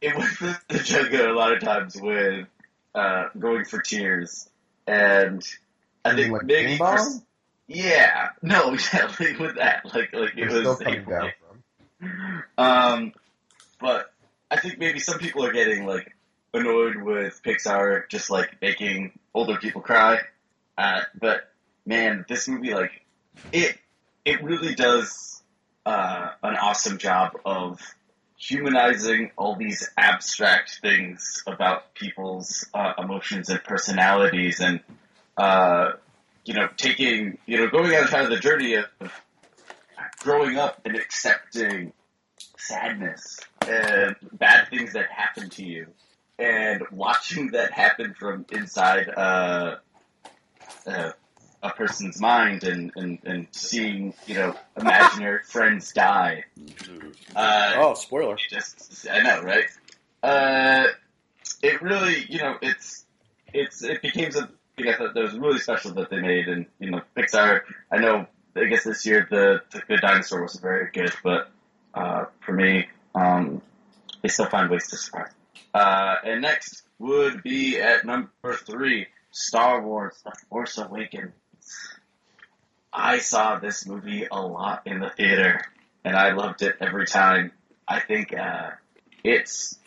Speaker 3: it was the Jenga a lot of times with uh, going for tears, and I think
Speaker 4: like
Speaker 3: maybe for, yeah, no, like with that, like like it
Speaker 4: We're still
Speaker 3: was
Speaker 4: coming down from.
Speaker 3: um, but I think maybe some people are getting like annoyed with Pixar just like making older people cry. Uh, but man, this movie like it it really does uh, an awesome job of humanizing all these abstract things about people's uh, emotions and personalities and uh, you know taking you know going on kind of the journey of growing up and accepting sadness and bad things that happen to you and watching that happen from inside uh, uh, person's mind and, and, and seeing you know imaginary friends die uh,
Speaker 2: Oh, spoiler.
Speaker 3: it just I know, right? Uh, it really, you know, it's it's it became something I thought that was really special that they made, and you know, Pixar. I know, I guess this year the the Good Dinosaur was very good, but uh, for me, um, they still find ways to surprise. Uh, and next would be at number three, Star Wars: The Force Awakens. I saw this movie a lot in the theater, and I loved it every time. I think uh, it's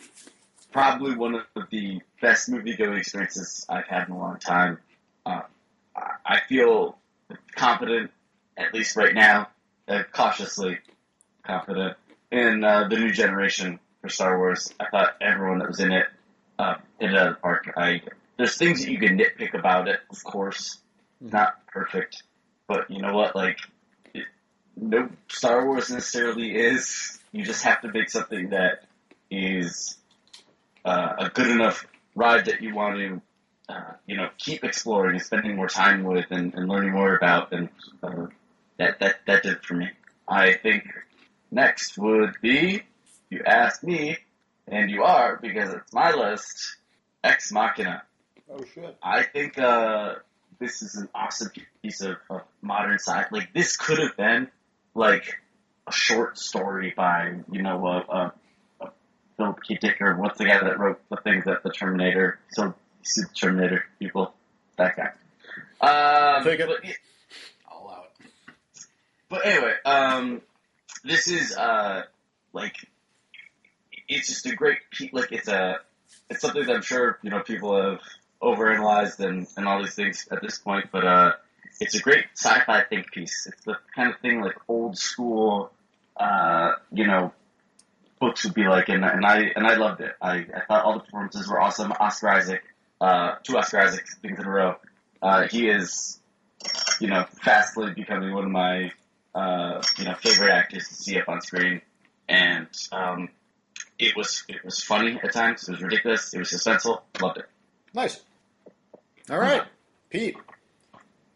Speaker 3: probably one of the best movie going experiences I've had in a long time. Uh, I- feel confident, at least right now, uh, cautiously confident in uh, the new generation for Star Wars. I thought everyone that was in it uh, hit an arc. I there's things that you can nitpick about it, of course, not perfect, but you know what, like it, no Star Wars necessarily is. You just have to make something that is uh, a good enough ride that you want to, uh, you know, keep exploring and spending more time with and, and learning more about. And uh, that that that did it for me. I think next would be if you ask me, and you are because it's my list. Ex Machina.
Speaker 2: Oh shit.
Speaker 3: I think uh, this is an awesome piece of, of modern sci. Like this could have been like a short story by you know a, a, a Philip K. Dick or what's the guy that wrote the things that the Terminator. So you see the Terminator people, that guy. Um,
Speaker 2: Take it.
Speaker 3: But,
Speaker 5: All out.
Speaker 3: but anyway, um, this is uh like it's just a great like it's a it's something that I'm sure you know people have overanalyzed and and all these things at this point, but uh it's a great sci-fi think piece. It's the kind of thing like old school uh you know books would be like, and and I and I loved it. I I thought all the performances were awesome. Oscar Isaac, uh, two Oscar Isaac things in a row. Uh, he is, you know, fastly becoming one of my uh, you know favorite actors to see up on screen, and um, it was it was funny at times. It was ridiculous. It was suspenseful. Loved it.
Speaker 2: Nice. All right, Pete.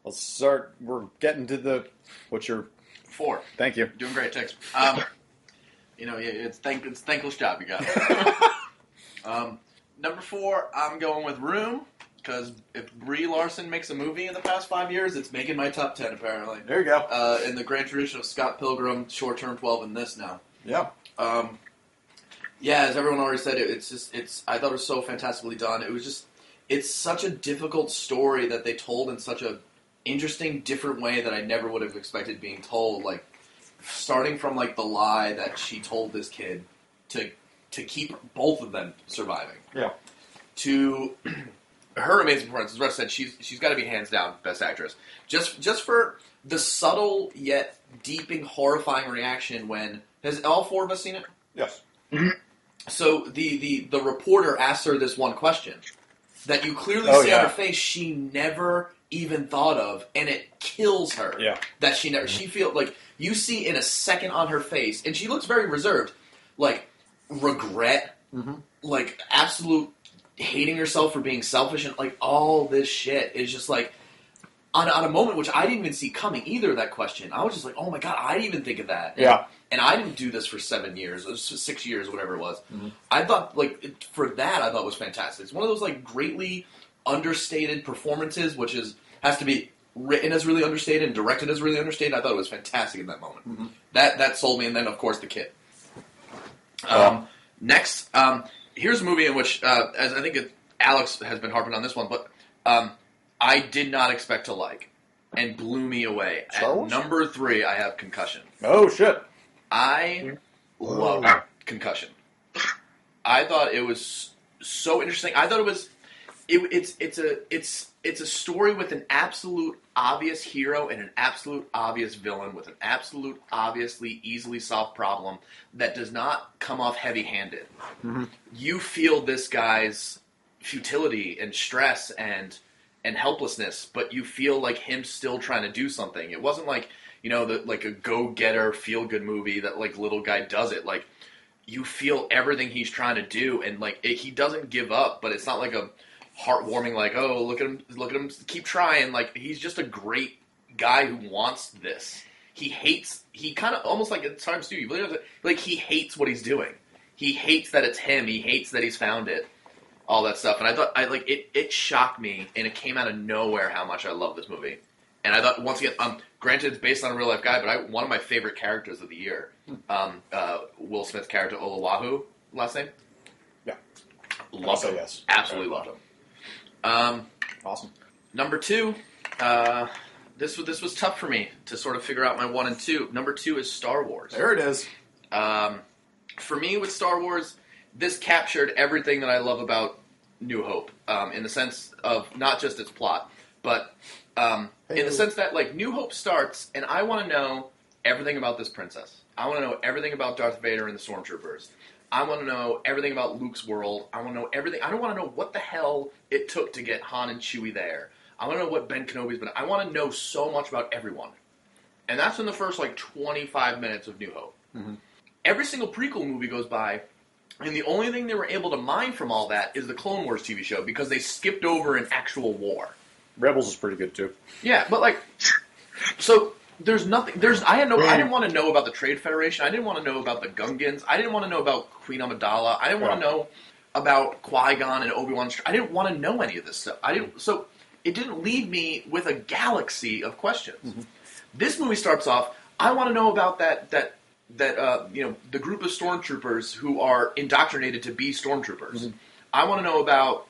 Speaker 2: Let's start. We're getting to the. What's your?
Speaker 5: Four.
Speaker 2: Thank you.
Speaker 5: Doing great, thanks. Um, you know, it's thank it's thankless job you got. um, number four, I'm going with Room because if Brie Larson makes a movie in the past five years, it's making my top ten apparently.
Speaker 2: There you go.
Speaker 5: Uh, in the grand tradition of Scott Pilgrim, short term twelve, and this now.
Speaker 2: Yeah.
Speaker 5: Um, yeah, as everyone already said, it, it's just it's. I thought it was so fantastically done. It was just it's such a difficult story that they told in such a interesting, different way that I never would have expected being told. Like starting from like the lie that she told this kid to to keep both of them surviving.
Speaker 2: Yeah.
Speaker 5: To her amazing performance, as Russ said, she's she's got to be hands down best actress. Just just for the subtle yet deeping, horrifying reaction when has all four of us seen it?
Speaker 2: Yes.
Speaker 5: So the, the, the reporter asks her this one question that you clearly
Speaker 2: Oh,
Speaker 5: see
Speaker 2: yeah.
Speaker 5: on her face she never even thought of, and it kills her.
Speaker 2: Yeah.
Speaker 5: That she never she feel like you see in a second on her face, and she looks very reserved, like regret,
Speaker 2: Mhm.
Speaker 5: like absolute hating herself for being selfish, and like all this shit is just like. On, on a moment which I didn't even see coming either, that question. I was just like, oh my god, I didn't even think of that.
Speaker 2: Yeah.
Speaker 5: And I didn't do this for seven years, or six years, whatever it was.
Speaker 2: Mhm.
Speaker 5: I thought, like, for that, I thought was fantastic. It's one of those, like, greatly understated performances, which is has to be written as really understated and directed as really understated. I thought it was fantastic in that moment.
Speaker 2: Mhm.
Speaker 5: That that sold me, and then, of course, the kid. Um,
Speaker 2: Yeah.
Speaker 5: Next, um, here's a movie in which, uh, as I think it, Alex has been harping on this one, but um, I did not expect to like, and blew me away.
Speaker 2: Star
Speaker 5: At number three, I have Concussion.
Speaker 2: Oh shit.
Speaker 5: I love Concussion. I thought it was so interesting. I thought it was it, it's it's a it's it's a story with an absolute obvious hero and an absolute obvious villain with an absolute obviously easily solved problem that does not come off heavy-handed.
Speaker 2: Mhm.
Speaker 5: You feel this guy's futility and stress and and helplessness, but you feel like him still trying to do something. It wasn't like you know the, like a go-getter feel-good movie that like little guy does it like you feel everything he's trying to do, and like it, he doesn't give up. But it's not like a heartwarming, like oh look at him, look at him, keep trying. Like he's just a great guy who wants this. He hates. He kind of almost like at times too. It? Like he hates what he's doing. He hates that it's him. He hates that he's found it. All that stuff, and I thought I like it. It shocked me, and it came out of nowhere how much I love this movie. And I thought once again, um, granted it's based on a real life guy, but I, one of my favorite characters of the year, um, uh, Will Smith's character Olawahu, last name.
Speaker 2: Yeah. Also
Speaker 5: him.
Speaker 2: yes.
Speaker 5: Absolutely loved him. Um,
Speaker 2: Awesome.
Speaker 5: number two, uh, this was this was tough for me to sort of figure out my one and two. Number two is Star Wars.
Speaker 2: There it is.
Speaker 5: Um, for me, with Star Wars, this captured everything that I love about New Hope, um, in the sense of not just its plot, but um, in the sense that like New Hope starts, and I want to know everything about this princess. I want to know everything about Darth Vader and the Stormtroopers. I want to know everything about Luke's world. I want to know everything. I don't want to know what the hell it took to get Han and Chewie there. I want to know what Ben Kenobi's been. I want to know so much about everyone, and that's in the first like twenty five minutes of New Hope every single prequel movie goes by, and the only thing they were able to mine from all that is the Clone Wars TV show because they skipped over an actual war.
Speaker 2: Rebels is pretty good too.
Speaker 5: Yeah, but like, so there's nothing. There's I had no. I didn't want to know about the Trade Federation. I didn't want to know about the Gungans. I didn't want to know about Queen Amidala. I didn't want to know about Qui Gon and Obi Wan. I didn't want to know any of this stuff. I didn't. So it didn't leave me with a galaxy of questions. Mm-hmm. This movie starts off. I want to know about that that that uh, you know the group of stormtroopers who are indoctrinated to be stormtroopers. I want to know about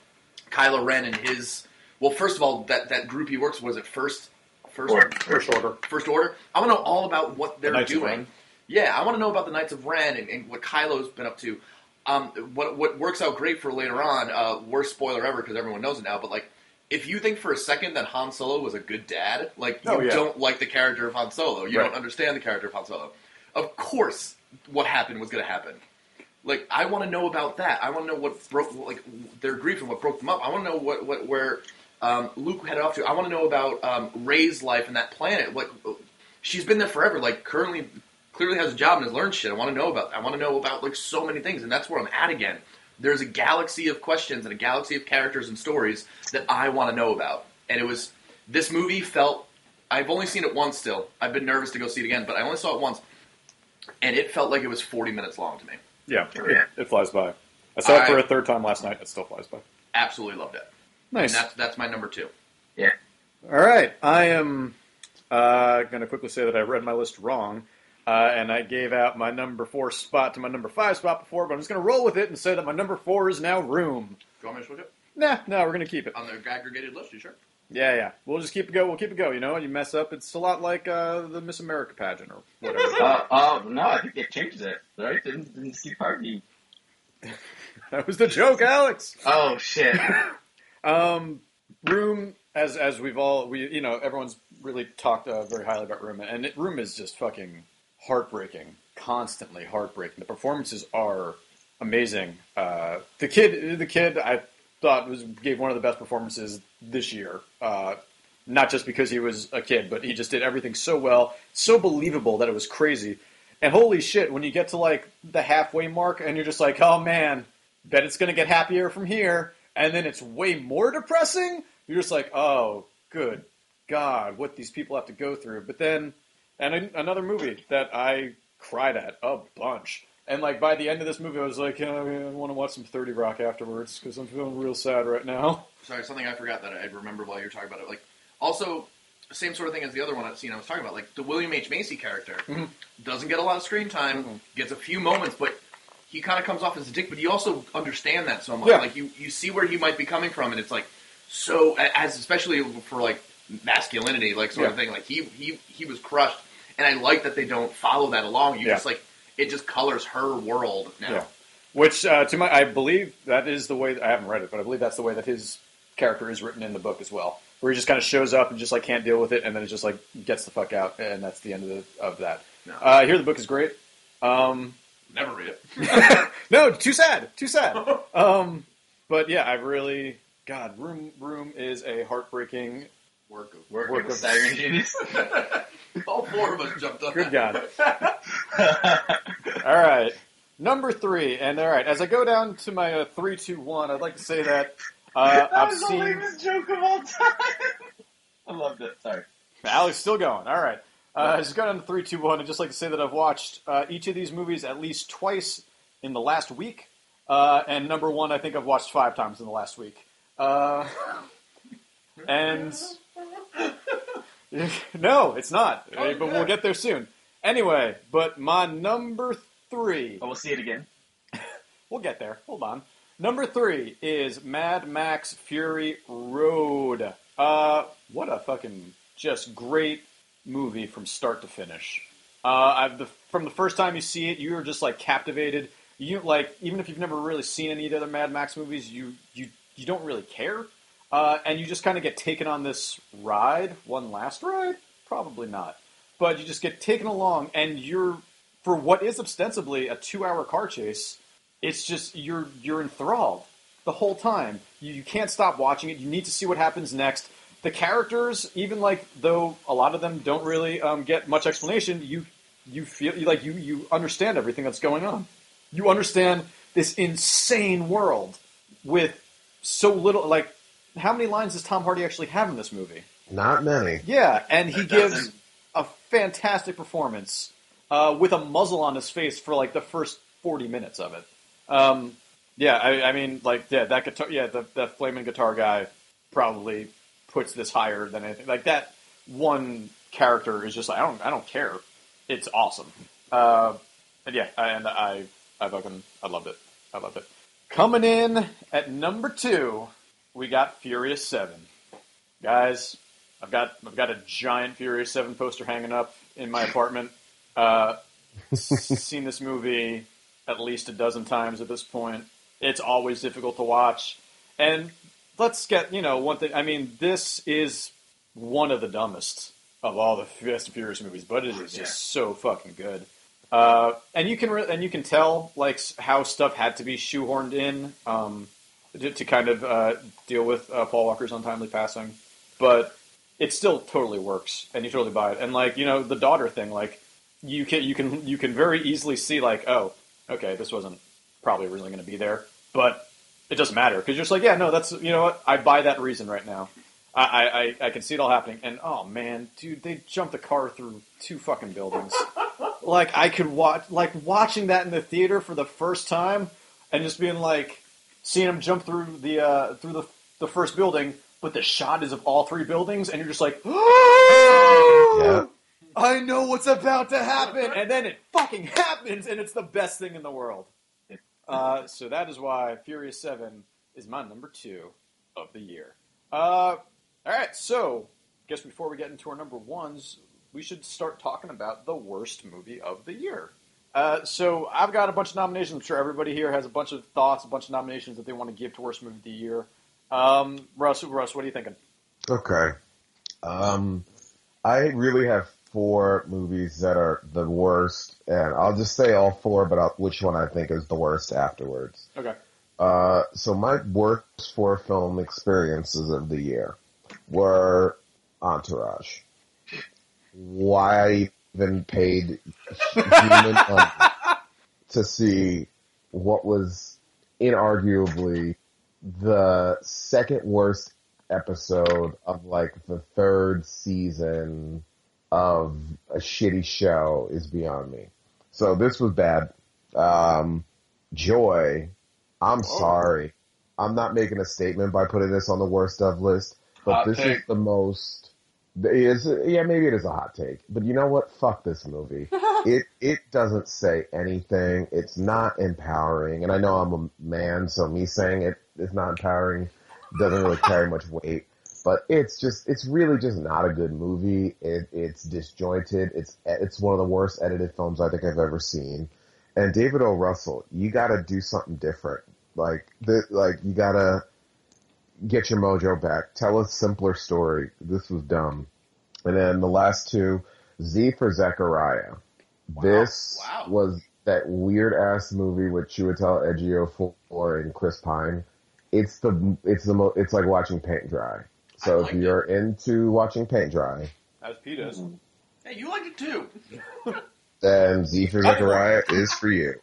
Speaker 5: Kylo Ren and his. Well, first of all, that that group he works with, was it first first
Speaker 3: Order.
Speaker 2: First order.
Speaker 5: First Order. I want to know all about what they're
Speaker 2: Knights of
Speaker 5: doing. Yeah, I want to know about the Knights of Ren and, and what Kylo's been up to. Um, what what works out great for later on. Uh, worst spoiler ever because everyone knows it now. But like, if you think for a second that Han Solo was a good dad, like you
Speaker 2: Oh, yeah.
Speaker 5: don't like the character of Han Solo, you
Speaker 2: Right.
Speaker 5: don't understand the character of Han Solo. Of course, what happened was going to happen. Like, I want to know about that. I want to know what broke like their grief and what broke them up. I want to know what what where um, Luke headed off to. I want to know about um, Rey's life and that planet. Like, she's been there forever. Like, currently, clearly has a job and has learned shit. I want to know about. I want to know about like so many things, and that's where I'm at again. There's a galaxy of questions and a galaxy of characters and stories that I want to know about. And it was this movie felt. I've only seen it once. Still, I've been nervous to go see it again, but I only saw it once, and it felt like it was 40 minutes long to me.
Speaker 2: Yeah,
Speaker 3: Yeah.
Speaker 2: It, it flies by. I saw it for a third time last night. It still flies by.
Speaker 5: Absolutely loved it.
Speaker 2: Nice.
Speaker 5: And that's that's my number two.
Speaker 3: Yeah.
Speaker 2: All right, I am uh, going to quickly say that I read my list wrong, uh, and I gave out my number four spot to my number five spot before. But I'm just going to roll with it and say that my number four is now Room.
Speaker 5: Do you want me to switch it
Speaker 2: Nah, no, we're going to keep it.
Speaker 5: on the aggregated list? You sure?
Speaker 2: Yeah, yeah. We'll just keep it go. We'll keep it go. You know, you mess up, it's a lot like uh, the Miss America pageant or whatever.
Speaker 3: Uh, oh no, I think they changed it. Right? Didn't, didn't Steve Harvey?
Speaker 2: that was the joke, Alex.
Speaker 3: Oh shit.
Speaker 2: Um, Room, as as we've all we you know everyone's really talked uh, very highly about Room, and it, Room is just fucking heartbreaking, constantly heartbreaking. The performances are amazing. Uh, the kid, the kid, I thought was gave one of the best performances this year. Uh, not just because he was a kid, but he just did everything so well, so believable that it was crazy. And holy shit, when you get to like the halfway mark and you're just like, oh man, bet it's going to get happier from here. And then it's way more depressing. You're just like, oh, good God, what these people have to go through. But then, and another movie that I cried at a bunch. And like by the end of this movie, I was like, "Yeah, I want to watch some Thirty Rock afterwards because I'm feeling real sad right now.
Speaker 5: Sorry, something I forgot that I remember while you were talking about it. Like, also, same sort of thing as the other one I've seen. I was talking about, like the William H Macy character
Speaker 2: Mhm.
Speaker 5: doesn't get a lot of screen time,
Speaker 2: Mhm.
Speaker 5: gets a few moments, but he kind of comes off as a dick. But you also understand that so much.
Speaker 2: Yeah.
Speaker 5: Like you, you see where he might be coming from, and it's like so as especially for like masculinity, like sort of thing. Like he he he was crushed, and I like that they don't follow that along. You
Speaker 2: Yeah.
Speaker 5: just like it just colors her world now.
Speaker 2: Yeah. Which, uh, to my, I believe that is the way. I haven't read it, but I believe that's the way that his character is written in the book as well. Where he just kind of shows up and just like can't deal with it, and then it just like gets the fuck out, and that's the end of the, of that.
Speaker 5: No.
Speaker 2: Uh, I hear the book is great. Um,
Speaker 5: Never read it.
Speaker 2: no, too sad, too sad. Um, but yeah, I really, God, Room Room is a heartbreaking.
Speaker 5: Work of
Speaker 3: Work,
Speaker 2: Work
Speaker 3: of staggering genius.
Speaker 5: all four of us jumped on.
Speaker 2: Good. God. All right, number three, and all right, as I go down to my uh, three, two, one, I'd like to say that uh,
Speaker 3: that
Speaker 2: I've
Speaker 3: was the
Speaker 2: seen.
Speaker 3: lamest joke of all time. I loved it. Sorry.
Speaker 2: Alex still going. All right. Uh, just got on to three, two, one. I'd just like to say that I've watched uh, each of these movies at least twice in the last week. Uh, and number one, I think I've watched five times in the last week. Uh, and no, it's not.
Speaker 5: Oh,
Speaker 2: but we'll get there soon. Anyway, but my number three.
Speaker 3: Oh, we'll see it again.
Speaker 2: We'll get there. Hold on. Number three is Mad Max Fury Road. Uh, what a fucking just great movie from start to finish. Uh, I've the, from the first time you see it, you're just like captivated. You like even if you've never really seen any of the other Mad Max movies, you you you don't really care, uh, and you just kind of get taken on this ride. One last ride, probably not, but you just get taken along, and you're for what is ostensibly a two-hour car chase it's just you're you're enthralled the whole time. You, you can't stop watching it. You need to see what happens next. The characters, even like though a lot of them don't really um, get much explanation, you you feel like you you understand everything that's going on. You understand this insane world with so little. Like, how many lines does Tom Hardy actually have in this movie?
Speaker 4: Not many.
Speaker 2: Yeah, and he gives a fantastic performance uh, with a muzzle on his face for like the first forty minutes of it. Um, yeah, I, I mean, like, yeah, that guitar, yeah, the the flaming guitar guy probably puts this higher than anything. Like that one character is just like I don't, I don't care. It's awesome. Uh, and yeah, I- and I, I fucking, I loved it. I loved it. Coming in at number two, we got Furious Seven. Guys, I've got I've got a giant Furious Seven poster hanging up in my apartment. Uh, seen this movie at least a dozen times at this point. It's always difficult to watch. And let's get, you know, one thing. I mean, this is one of the dumbest of all the Fast and Furious movies, but it is
Speaker 3: Yeah.
Speaker 2: just so fucking good. Uh, and you can re- and you can tell like how stuff had to be shoehorned in um, to, to kind of uh, deal with uh, Paul Walker's untimely passing, but it still totally works, and you totally buy it. And like you know the daughter thing, like you can you can you can very easily see like oh okay this wasn't probably originally going to be there, but it doesn't matter because you're just like yeah no that's you know what I buy that reason right now. I, I, I- I can see it all happening, and oh man, dude, they jumped the car through two fucking buildings. like I could watch, like watching that in the theater for the first time, and just being like, seeing him jump through the uh, through the the first building, but the shot is of all three buildings, and you're just like,
Speaker 4: Yeah.
Speaker 2: I know what's about to happen, and then it fucking happens, and it's the best thing in the world. Uh, so that is why Furious Seven is my number two of the year. Uh, all right, so I guess before we get into our number ones, we should start talking about the worst movie of the year. Uh, so I've got a bunch of nominations. I'm sure everybody here has a bunch of thoughts, a bunch of nominations that they want to give to worst movie of the year. Um, Russ, Russ, what are you thinking?
Speaker 4: Okay. Um, I really have four movies that are the worst, and I'll just say all four, but I'll, which one I think is the worst afterwards.
Speaker 2: Okay.
Speaker 4: Uh, so my worst four film experiences of the year were Entourage. Why Even paid human money to see what was inarguably the second worst episode of like the third season of a shitty show is beyond me. So this was bad. Um, Joy, I'm sorry. I'm not making a statement by putting this on the worst of list, but
Speaker 3: Hot
Speaker 4: this is the most. Yeah, maybe it is a hot take, but you know what? Fuck this movie. it it doesn't say anything. It's not empowering, and I know I'm a man, so me saying it is not empowering doesn't really carry much weight. But it's just it's really just not a good movie. It, it's disjointed. It's it's one of the worst edited films I think I've ever seen. And David O. Russell, you got to do something different. Like the like you got to get your mojo back. Tell a simpler story. This was dumb. And then the last two, Z for Zachariah. This
Speaker 5: Wow.
Speaker 4: was that weird ass movie with Chiwetel Ejiofor and Chris Pine. It's the it's the mo- it's like watching paint dry. So
Speaker 5: I
Speaker 4: if you're into watching paint dry,
Speaker 2: As Pete is. Mm-hmm.
Speaker 5: Hey, you liked it too.
Speaker 4: then Z for Zachariah is for you.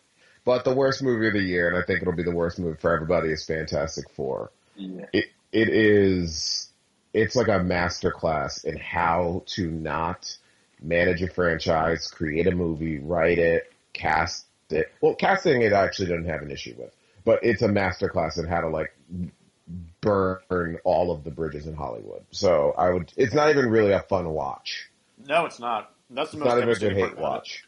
Speaker 4: But the worst movie of the year, and I think it'll be the worst movie for everybody, is Fantastic Four.
Speaker 3: Yeah.
Speaker 4: It it is it's like a masterclass in how to not manage a franchise, create a movie, write it, cast it. Well, casting it I actually don't have an issue with, but it's a masterclass in how to like burn all of the bridges in Hollywood. So I would. It's not even really a fun watch.
Speaker 2: No, it's not. That's the
Speaker 4: It's
Speaker 2: most
Speaker 4: not even a good hate
Speaker 2: part about it.
Speaker 4: watch.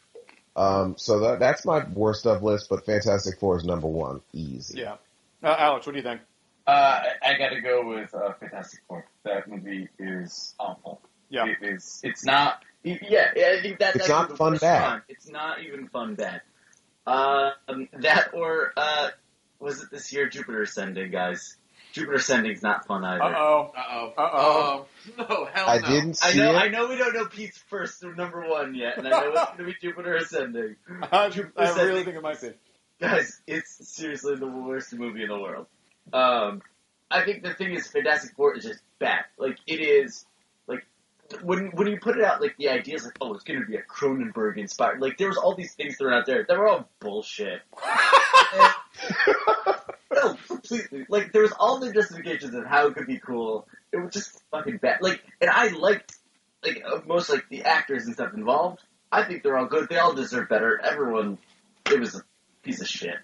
Speaker 4: Um, so that that's my worst of list, but Fantastic Four is number one, easy.
Speaker 2: Yeah. Uh, Alex, what do you think?
Speaker 3: Uh, I got to go with uh, Fantastic Four. That movie is awful.
Speaker 2: Yeah.
Speaker 3: It is. It's not. Yeah, I think that,
Speaker 4: It's
Speaker 3: that's
Speaker 4: not fun bad.
Speaker 3: time. It's not even fun bad. Um, that or uh, was it this year Jupiter Ascending, guys? Jupiter Ascending's not fun either.
Speaker 2: Uh oh.
Speaker 5: Uh oh.
Speaker 2: Uh-oh.
Speaker 5: No, hell
Speaker 4: I
Speaker 5: no.
Speaker 4: didn't
Speaker 3: I
Speaker 4: see
Speaker 3: know.
Speaker 4: it.
Speaker 3: I know we don't know Pete's first or number one yet, and I know it's going to be Jupiter Ascending.
Speaker 2: I,
Speaker 3: Jupiter
Speaker 2: I really
Speaker 3: Ascending.
Speaker 2: think it might be.
Speaker 3: Guys, it's seriously the worst movie in the world. Um, I think the thing is, Fantastic Four is just bad. Like it is, like when when you put it out, like the idea is like, oh, it's going to be a Cronenberg inspired. Like there was all these things thrown out there that were all bullshit. No, completely. Like there was all the justifications of how it could be cool. It was just fucking bad. Like, and I liked like uh, most like the actors and stuff involved. I think they're all good. They all deserve better. Everyone, it was a piece of shit.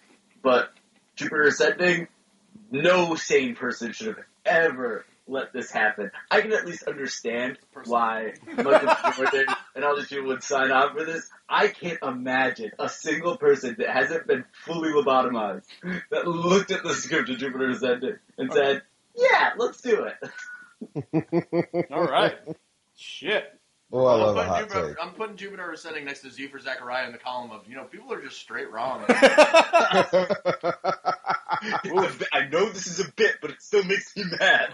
Speaker 3: But Jupiter Ascending, no sane person should have ever let this happen. I can at least understand why Michael Jordan and all these people would sign on for this. I can't imagine a single person that hasn't been fully lobotomized that looked at the script of Jupiter Ascending and said, "Yeah, let's do it."
Speaker 2: All right. Shit.
Speaker 4: Oh, I love a
Speaker 5: But
Speaker 4: hot
Speaker 5: Jupiter.
Speaker 4: take.
Speaker 5: I'm putting Jupiter Ascending next to Z for Zachariah in the column of you know people are just straight wrong.
Speaker 3: I know this is a bit, but it still makes me mad.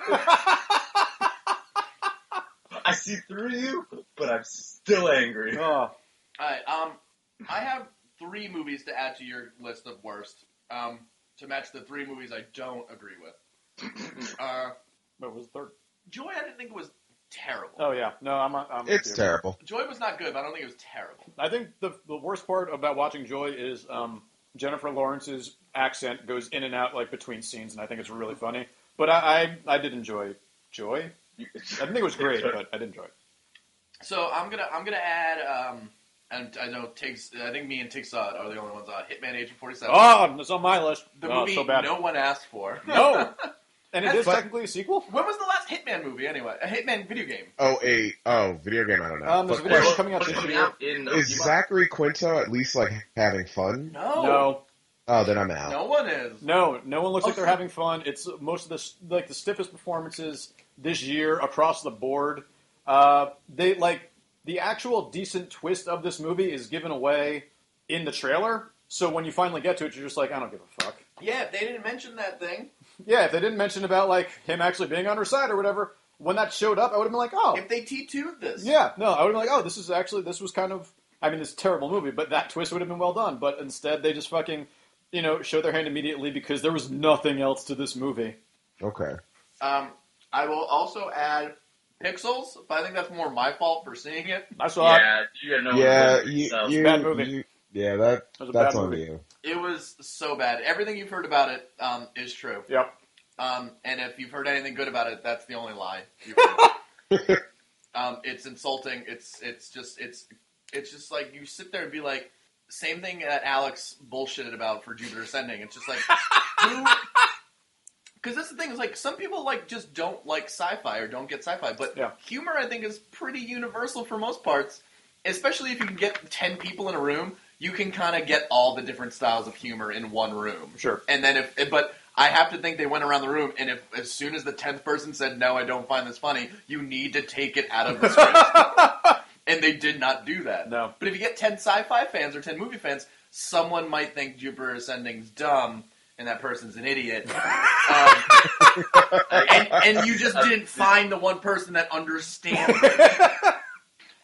Speaker 3: I see through you, but I'm still angry.
Speaker 2: Oh,
Speaker 5: All right. Um, I have three movies to add to your list of worst. Um, to match the three movies I don't agree with. uh,
Speaker 2: what was the third?
Speaker 5: Joy, I didn't think it was terrible.
Speaker 2: Oh yeah, no, I'm. I'm
Speaker 4: it's terrible.
Speaker 5: Joy was not good, but I don't think it was terrible.
Speaker 2: I think the the worst part about watching Joy is um, Jennifer Lawrence's accent goes in and out like between scenes, and I think it's really funny. But I I, I did enjoy Joy. I think it was great, but I did enjoy it.
Speaker 5: So I'm gonna I'm gonna add. Um, and I know Tiggs. I think me and Tig saw it are the only ones on Hitman Agent 47.
Speaker 2: Oh, it's on my list.
Speaker 5: the
Speaker 2: oh,
Speaker 5: movie
Speaker 2: so bad.
Speaker 5: no one asked for.
Speaker 2: No. and it is
Speaker 4: But-
Speaker 2: technically a sequel.
Speaker 5: When was the last Hitman movie anyway? A Hitman video game.
Speaker 4: Oh, a oh video game. I don't know.
Speaker 2: Um, there's a video
Speaker 4: question,
Speaker 2: coming out this
Speaker 3: coming
Speaker 2: year.
Speaker 3: out in uh,
Speaker 4: is Zachary Quinto at least like having fun?
Speaker 5: No.
Speaker 2: No,
Speaker 4: Oh, then I'm out.
Speaker 5: No one is.
Speaker 2: no, no one looks like they're having fun. It's most of the like the stiffest performances this year across the board. Uh, they like the actual decent twist of this movie is given away in the trailer. So when you finally get to it, you're just like, I don't give a fuck.
Speaker 5: Yeah, if they didn't mention that thing.
Speaker 2: Yeah, if they didn't mention about like him actually being on her side or whatever, when that showed up, I would have been like, oh,
Speaker 5: If they T2'd this.
Speaker 2: yeah, no, I would have been like, oh, this is actually this was kind of, I mean, this terrible movie, but that twist would have been well done. But instead, they just fucking, you know, show their hand immediately because there was nothing else to this movie.
Speaker 4: Okay.
Speaker 5: Um, I will also add Pixels, but I think that's more my fault for seeing it.
Speaker 2: I saw it.
Speaker 3: Yeah, you got no
Speaker 4: yeah,
Speaker 3: one
Speaker 4: you,
Speaker 3: so.
Speaker 4: you,
Speaker 2: Bad movie.
Speaker 4: you- yeah, that
Speaker 2: It was
Speaker 4: that's on
Speaker 2: movie.
Speaker 4: you.
Speaker 5: It was so bad. Everything you've heard about it um, is true.
Speaker 2: Yep.
Speaker 5: Um, and if you've heard anything good about it, that's the only lie. You've heard. um, it's insulting. It's it's just it's it's just like you sit there and be like, same thing that Alex bullshitted about for Jupiter Ascending. It's just like who. Because that's the thing is like some people like just don't like sci-fi or don't get sci-fi, but
Speaker 2: Yeah.
Speaker 5: humor I think is pretty universal for most parts. Especially if you can get ten people in a room, you can kind of get all the different styles of humor in one room.
Speaker 2: Sure.
Speaker 5: And then if, but I have to think they went around the room, and if as soon as the tenth person said no, I don't find this funny, you need to take it out of the script. and they did not do that.
Speaker 2: No.
Speaker 5: But if you get ten sci-fi fans or ten movie fans, someone might think Jupiter Ascending's dumb, and that person's an idiot. um, and, and you just didn't find the one person that understands. it.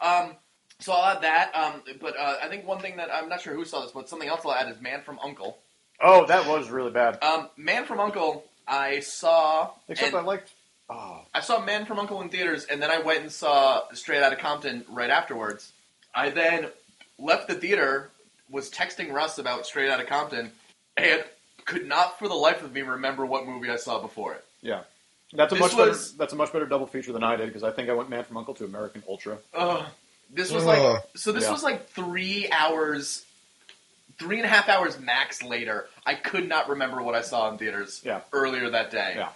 Speaker 5: Um, so I'll add that. Um, but uh, I think one thing that I'm not sure who saw this, but something else I'll add is Man from Uncle.
Speaker 2: Oh, that was really bad.
Speaker 5: Um, Man from Uncle, I saw.
Speaker 2: Except
Speaker 5: and
Speaker 2: I liked. Oh,
Speaker 5: I saw Man from Uncle in theaters, and then I went and saw Straight Outta Compton right afterwards. I then left the theater, was texting Russ about Straight Outta Compton, and could not for the life of me remember what movie I saw before it.
Speaker 2: yeah. That's a
Speaker 5: This
Speaker 2: much
Speaker 5: was-
Speaker 2: better. That's a much better double feature than I did because I think I went Man from Uncle to American Ultra.
Speaker 5: Ugh. This was
Speaker 4: Ugh.
Speaker 5: like so. This
Speaker 2: Yeah.
Speaker 5: was like three hours, three and a half hours max later. I could not remember what I saw in theaters
Speaker 2: Yeah.
Speaker 5: earlier that day.
Speaker 2: Yeah.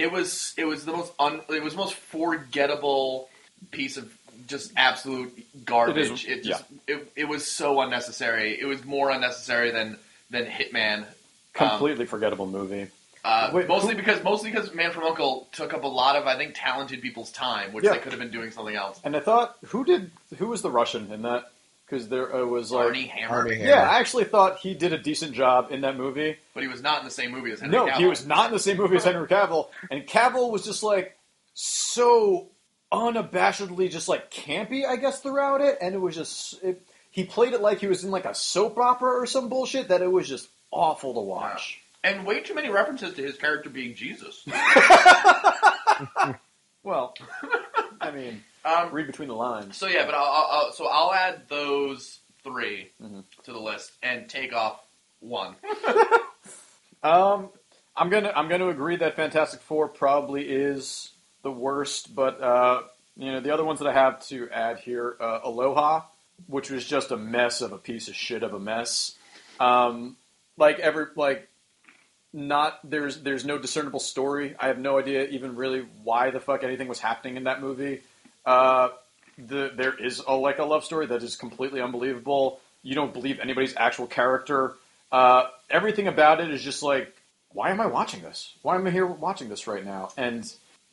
Speaker 5: It was it was the most un, it was the most forgettable piece of just absolute garbage.
Speaker 2: It is-
Speaker 5: just it, it was so unnecessary. It was more unnecessary than than Hitman.
Speaker 2: Completely forgettable movie.
Speaker 5: Uh,
Speaker 2: Wait,
Speaker 5: mostly
Speaker 2: who-
Speaker 5: because mostly because Man from Uncle took up a lot of I think talented people's time, which
Speaker 2: Yeah.
Speaker 5: they could have been doing something else.
Speaker 2: And I thought, who did? Who was the Russian in that? Because there uh, was like.
Speaker 5: Arnie Hammer,
Speaker 4: Armie Hammer.
Speaker 2: Yeah, I actually thought he did a decent job in that movie.
Speaker 5: but he was not in the same movie as Henry
Speaker 2: No,
Speaker 5: Cavill.
Speaker 2: he was not in the same movie as Henry Cavill, and Cavill was just like so unabashedly just like campy, I guess, throughout it, and it was just it, he played it like he was in like a soap opera or some bullshit that it was just awful to watch.
Speaker 5: and way too many references to his character being Jesus.
Speaker 2: Well, I mean,
Speaker 5: Um,
Speaker 2: read between the lines.
Speaker 5: so yeah, but I'll, I'll, I'll so I'll add those 3
Speaker 2: Mhm.
Speaker 5: to the list and take off one.
Speaker 2: Um, I'm gonna I'm gonna agree that Fantastic Four probably is the worst, but uh, you know the other ones that I have to add here, uh, Aloha, which was just a mess of a piece of shit of a mess. Um, like every like not there's there's no discernible story. I have no idea even really why the fuck anything was happening in that movie. Uh, the there is a like a love story that is completely unbelievable. You don't believe anybody's actual character. Uh, everything about it is just like, why am I watching this? Why am I here watching this right now? And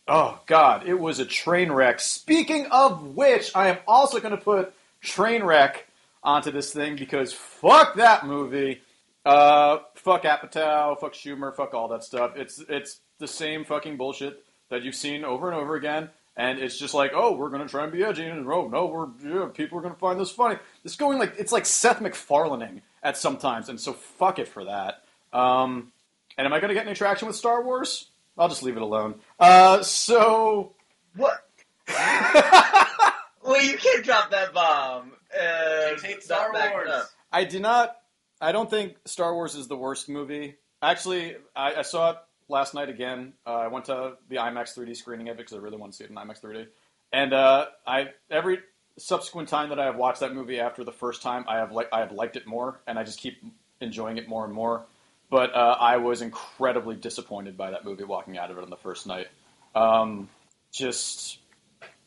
Speaker 2: Oh God, it was a train wreck. Speaking of which, I am also going to put train wreck onto this thing because fuck that movie. Uh, fuck Apatow, fuck Schumer, fuck all that stuff. It's it's the same fucking bullshit that you've seen over and over again. And it's just like, oh, we're gonna try and be edgy, and oh no, we're yeah, people are gonna find this funny. It's going like it's like Seth MacFarlaneing at sometimes, and so fuck it for that. Um, and am I gonna get any traction with Star Wars? I'll just leave it alone. Uh, so
Speaker 3: What? well, you can't drop that bomb. Uh,
Speaker 5: Take Star
Speaker 3: back
Speaker 5: Wars.
Speaker 2: I do not. I don't think Star Wars is the worst movie. Actually, I, I saw it last night again. Uh, I went to the IMAX 3D screening of it because I really want to see it in IMAX 3D. And uh, I every subsequent time that I have watched that movie after the first time, I have like I have liked it more, and I just keep enjoying it more and more. But uh, I was incredibly disappointed by that movie walking out of it on the first night. Um, just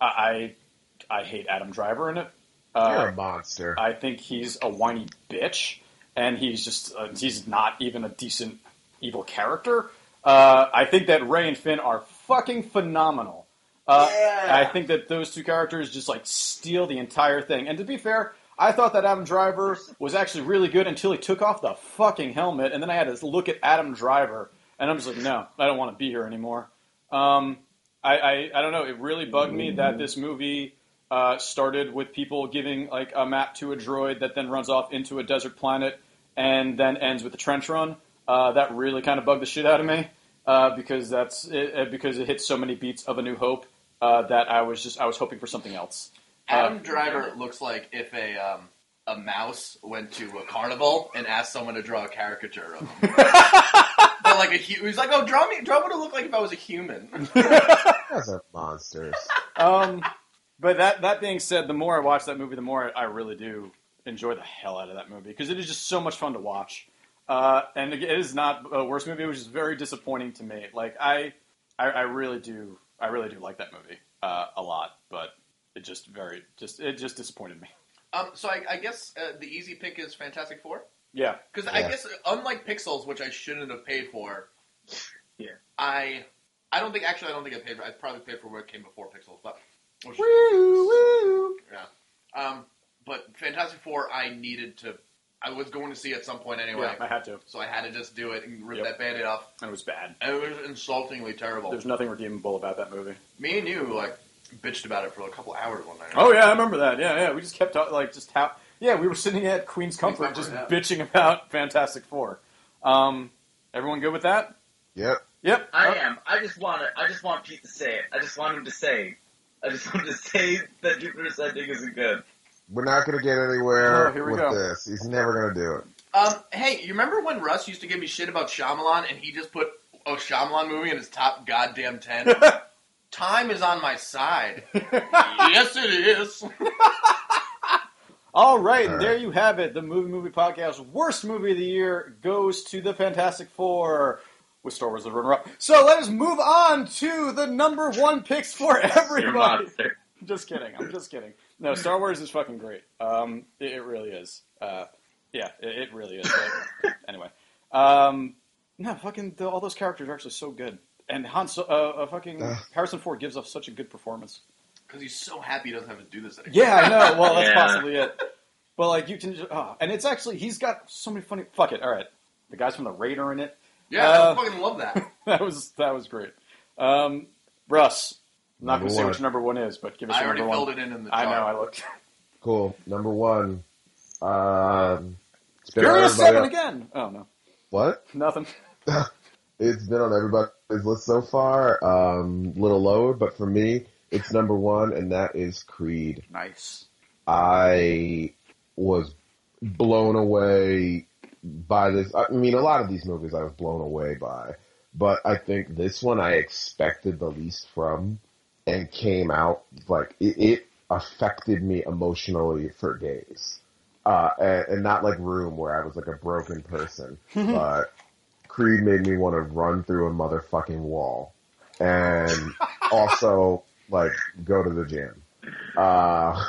Speaker 2: I I hate Adam Driver in it. Uh,
Speaker 4: You're a monster.
Speaker 2: I think he's a whiny bitch, and he's just uh, he's not even a decent evil character. Uh, I think that Rey and Finn are fucking phenomenal. Uh,
Speaker 3: Yeah.
Speaker 2: I think that those two characters just like steal the entire thing. And to be fair, I thought that Adam Driver was actually really good until he took off the fucking helmet, and then I had to look at Adam Driver, and I'm just like, no, I don't want to be here anymore. Um, I, I I don't know. It really bugged me that this movie uh, started with people giving like a map to a droid that then runs off into a desert planet and then ends with a trench run. Uh, that really kind of bugged the shit out of me uh, because that's it, uh, because it hit so many beats of A New Hope uh, that I was just I was hoping for something else.
Speaker 5: Adam
Speaker 2: Uh,
Speaker 5: Driver looks like if a um, a mouse went to a carnival and asked someone to draw a caricature of him. but like a hu- he's like, oh, draw me, draw what it look like if I was a human.
Speaker 4: You guys are monsters.
Speaker 2: Um, but that that being said, the more I watch that movie, the more I really do enjoy the hell out of that movie because it is just so much fun to watch. Uh, and it is not a worst movie, which is very disappointing to me. Like I, I, I really do, I really do like that movie uh, a lot, but it just very, just it just disappointed me.
Speaker 5: um, so I, I guess uh, the easy pick is Fantastic Four
Speaker 2: Yeah,
Speaker 5: because I
Speaker 4: Yeah.
Speaker 5: guess unlike Pixels, which I shouldn't have paid for,
Speaker 3: Yeah.
Speaker 5: I I don't think actually I don't think I paid for. I probably paid for what came before Pixels, but which, yeah. Um, but Fantastic Four, I needed to. I was going to see at some point anyway,
Speaker 2: yeah, I had to,
Speaker 5: so I had to just do it and rip
Speaker 2: Yep.
Speaker 5: that band-aid off.
Speaker 2: and it was bad.
Speaker 5: And it was insultingly terrible.
Speaker 2: There's nothing redeemable about that movie.
Speaker 5: Me and you like bitched about it for a couple hours one night.
Speaker 2: Oh yeah, I remember that. Yeah, yeah. We just kept like just how yeah we were sitting at Queen's Comfort
Speaker 5: Comfort,
Speaker 2: just
Speaker 5: yeah.
Speaker 2: bitching about Fantastic Four. Um, everyone good with that?
Speaker 4: Yep.
Speaker 2: Yep.
Speaker 3: I
Speaker 2: Uh,
Speaker 3: am. I just want it. I just want Pete to say it. I just want him to say. I just want him to say that Jupiter Ascending isn't good.
Speaker 4: We're not going to get anywhere
Speaker 2: here we
Speaker 4: with
Speaker 2: go.
Speaker 4: this. He's never going to do it.
Speaker 5: Um, hey, you remember when Russ used to give me shit about Shyamalan and he just put a Shyamalan movie in his top goddamn ten? Time is on my side. yes, it is.
Speaker 2: All right,
Speaker 4: All
Speaker 2: there
Speaker 4: right.
Speaker 2: you have it. The movie movie podcast worst movie of the year goes to the Fantastic Four with Star Wars: The Runner Up. So let us move on to the number one picks for
Speaker 3: You're a
Speaker 2: everybody.
Speaker 3: monster.
Speaker 2: just kidding. I'm just kidding. No, Star Wars is fucking great. Um, it, it really is. Uh, yeah, it, it really is. But anyway, um, no, fucking the, all those characters are actually so good, and Han, so, uh, uh, fucking
Speaker 4: Ugh.
Speaker 2: Harrison Ford gives off such a good performance.
Speaker 5: Because he's so happy he doesn't have to do this anymore.
Speaker 2: Yeah, I know. Well, that's
Speaker 3: Yeah.
Speaker 2: possibly it. But like you can, just, oh, and it's actually he's got so many funny. Fuck it. All right, the guys from the Raider in it.
Speaker 5: Yeah,
Speaker 2: Uh,
Speaker 5: I fucking love that.
Speaker 2: that was that was great. Um, Russ, I'm not going to say which number one is, but give us
Speaker 5: I
Speaker 2: your
Speaker 5: already
Speaker 2: number
Speaker 5: filled
Speaker 2: one.
Speaker 5: it in in the
Speaker 2: I know. I looked.
Speaker 4: Cool. Number one. Um, it's been on
Speaker 2: Furious
Speaker 4: everybody
Speaker 2: Seven
Speaker 4: el-
Speaker 2: again. Oh no,
Speaker 4: What?
Speaker 2: nothing.
Speaker 4: It's been on everybody's list so far. Um, little lower, but for me, it's number one, and that is Creed.
Speaker 2: Nice.
Speaker 4: I was blown away by this. I mean, a lot of these movies I was blown away by, but I think this one I expected the least from, and came out like it, it affected me emotionally for days. Uh, and, and not like Room where I was like a broken person, but Creed made me want to run through a motherfucking wall, and also like go to the gym. Uh,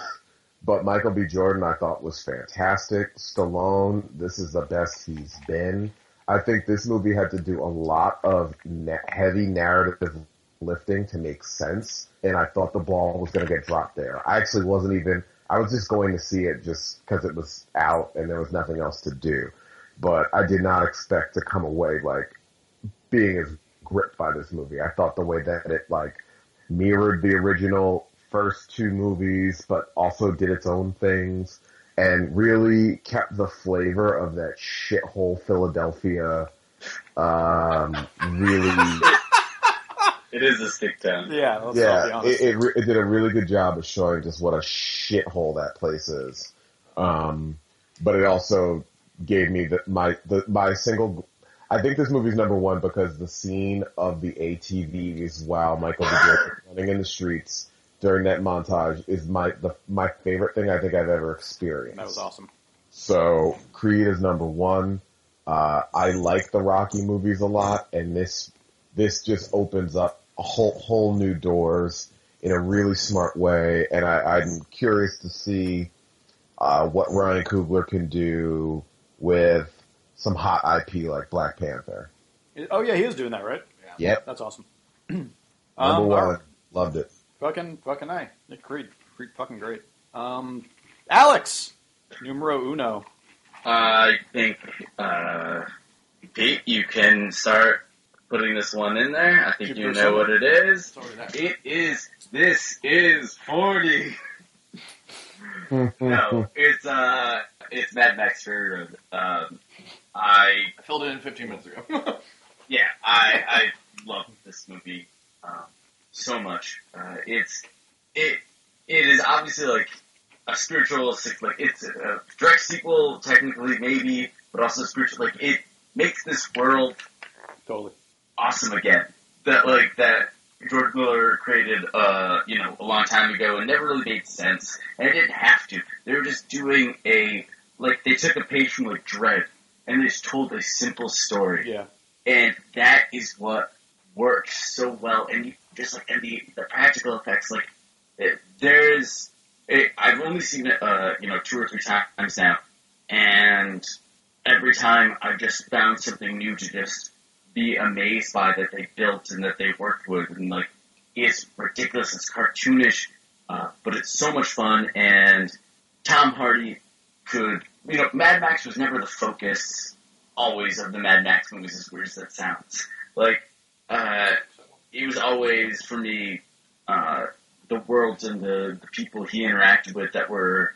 Speaker 4: but Michael B. Jordan I thought was fantastic. Stallone, this is the best he's been. I think this movie had to do a lot of na- heavy narrative lifting to make sense, and I thought the ball was going to get dropped there. I actually wasn't even. I was just going to see it just because it was out and there was nothing else to do. But I did not expect to come away like being as gripped by this movie. I thought the way that it like mirrored the original first two movies, but also did its own things and really kept the flavor of that shithole Philadelphia. Um, really,
Speaker 3: It is a stick town.
Speaker 2: Yeah, let's not be
Speaker 4: yeah,
Speaker 2: honest.
Speaker 4: it, it, re- it did a really good job of showing just what a shithole that place is. Um, but it also gave me the, my the, my single. I think this movie's number one because the scene of the ATVs while Michael B. Is running in the streets during that montage is my the, my favorite thing I think I've ever experienced.
Speaker 2: that was awesome.
Speaker 4: So Creed is number one. Uh, I like the Rocky movies a lot, and this this just opens up a whole whole new doors in a really smart way. And I, I'm curious to see uh, what Ryan Coogler can do with some hot IP like Black Panther.
Speaker 2: Oh yeah, he is doing that, right?
Speaker 4: Yep,
Speaker 2: That's awesome.
Speaker 4: number
Speaker 2: Um,
Speaker 4: one,
Speaker 2: all right.
Speaker 4: loved it.
Speaker 2: Fucking, fucking I. Nick Creed. Creed fucking great. Um, Alex, numero uno.
Speaker 6: I think, uh, Pete, you can start putting this one in there. I think
Speaker 2: Keep
Speaker 6: you know what it is.
Speaker 5: It's.
Speaker 3: It is. This is forty. No, it's uh, it's Mad Max Fury Road. Um, I
Speaker 5: I filled it in 15 minutes ago.
Speaker 3: yeah, I I love this movie um, so much. Uh, it's it it is obviously like a spiritual like it's a direct sequel technically maybe, but also spiritual. Like it makes this world
Speaker 2: Totally.
Speaker 3: Awesome again. That like that George Miller created, uh, you know, a long time ago and never really made sense, and it didn't have to. They were just doing a like they took a page from like Dredd and they just told a simple story,
Speaker 2: Yeah.
Speaker 3: and that is what works so well. And you, just like and the the practical effects, like it, there's, it, I've only seen it, uh, you know, two or three times now, and every time I've just found something new to just be amazed by that they built and that they worked with, and like it's ridiculous, it's cartoonish, uh, but it's so much fun. And Tom Hardy could, you know, Mad Max was never the focus always of the Mad Max movies, as weird as that sounds. Like, uh, it was always for me uh, the worlds and the, the people he interacted with that were,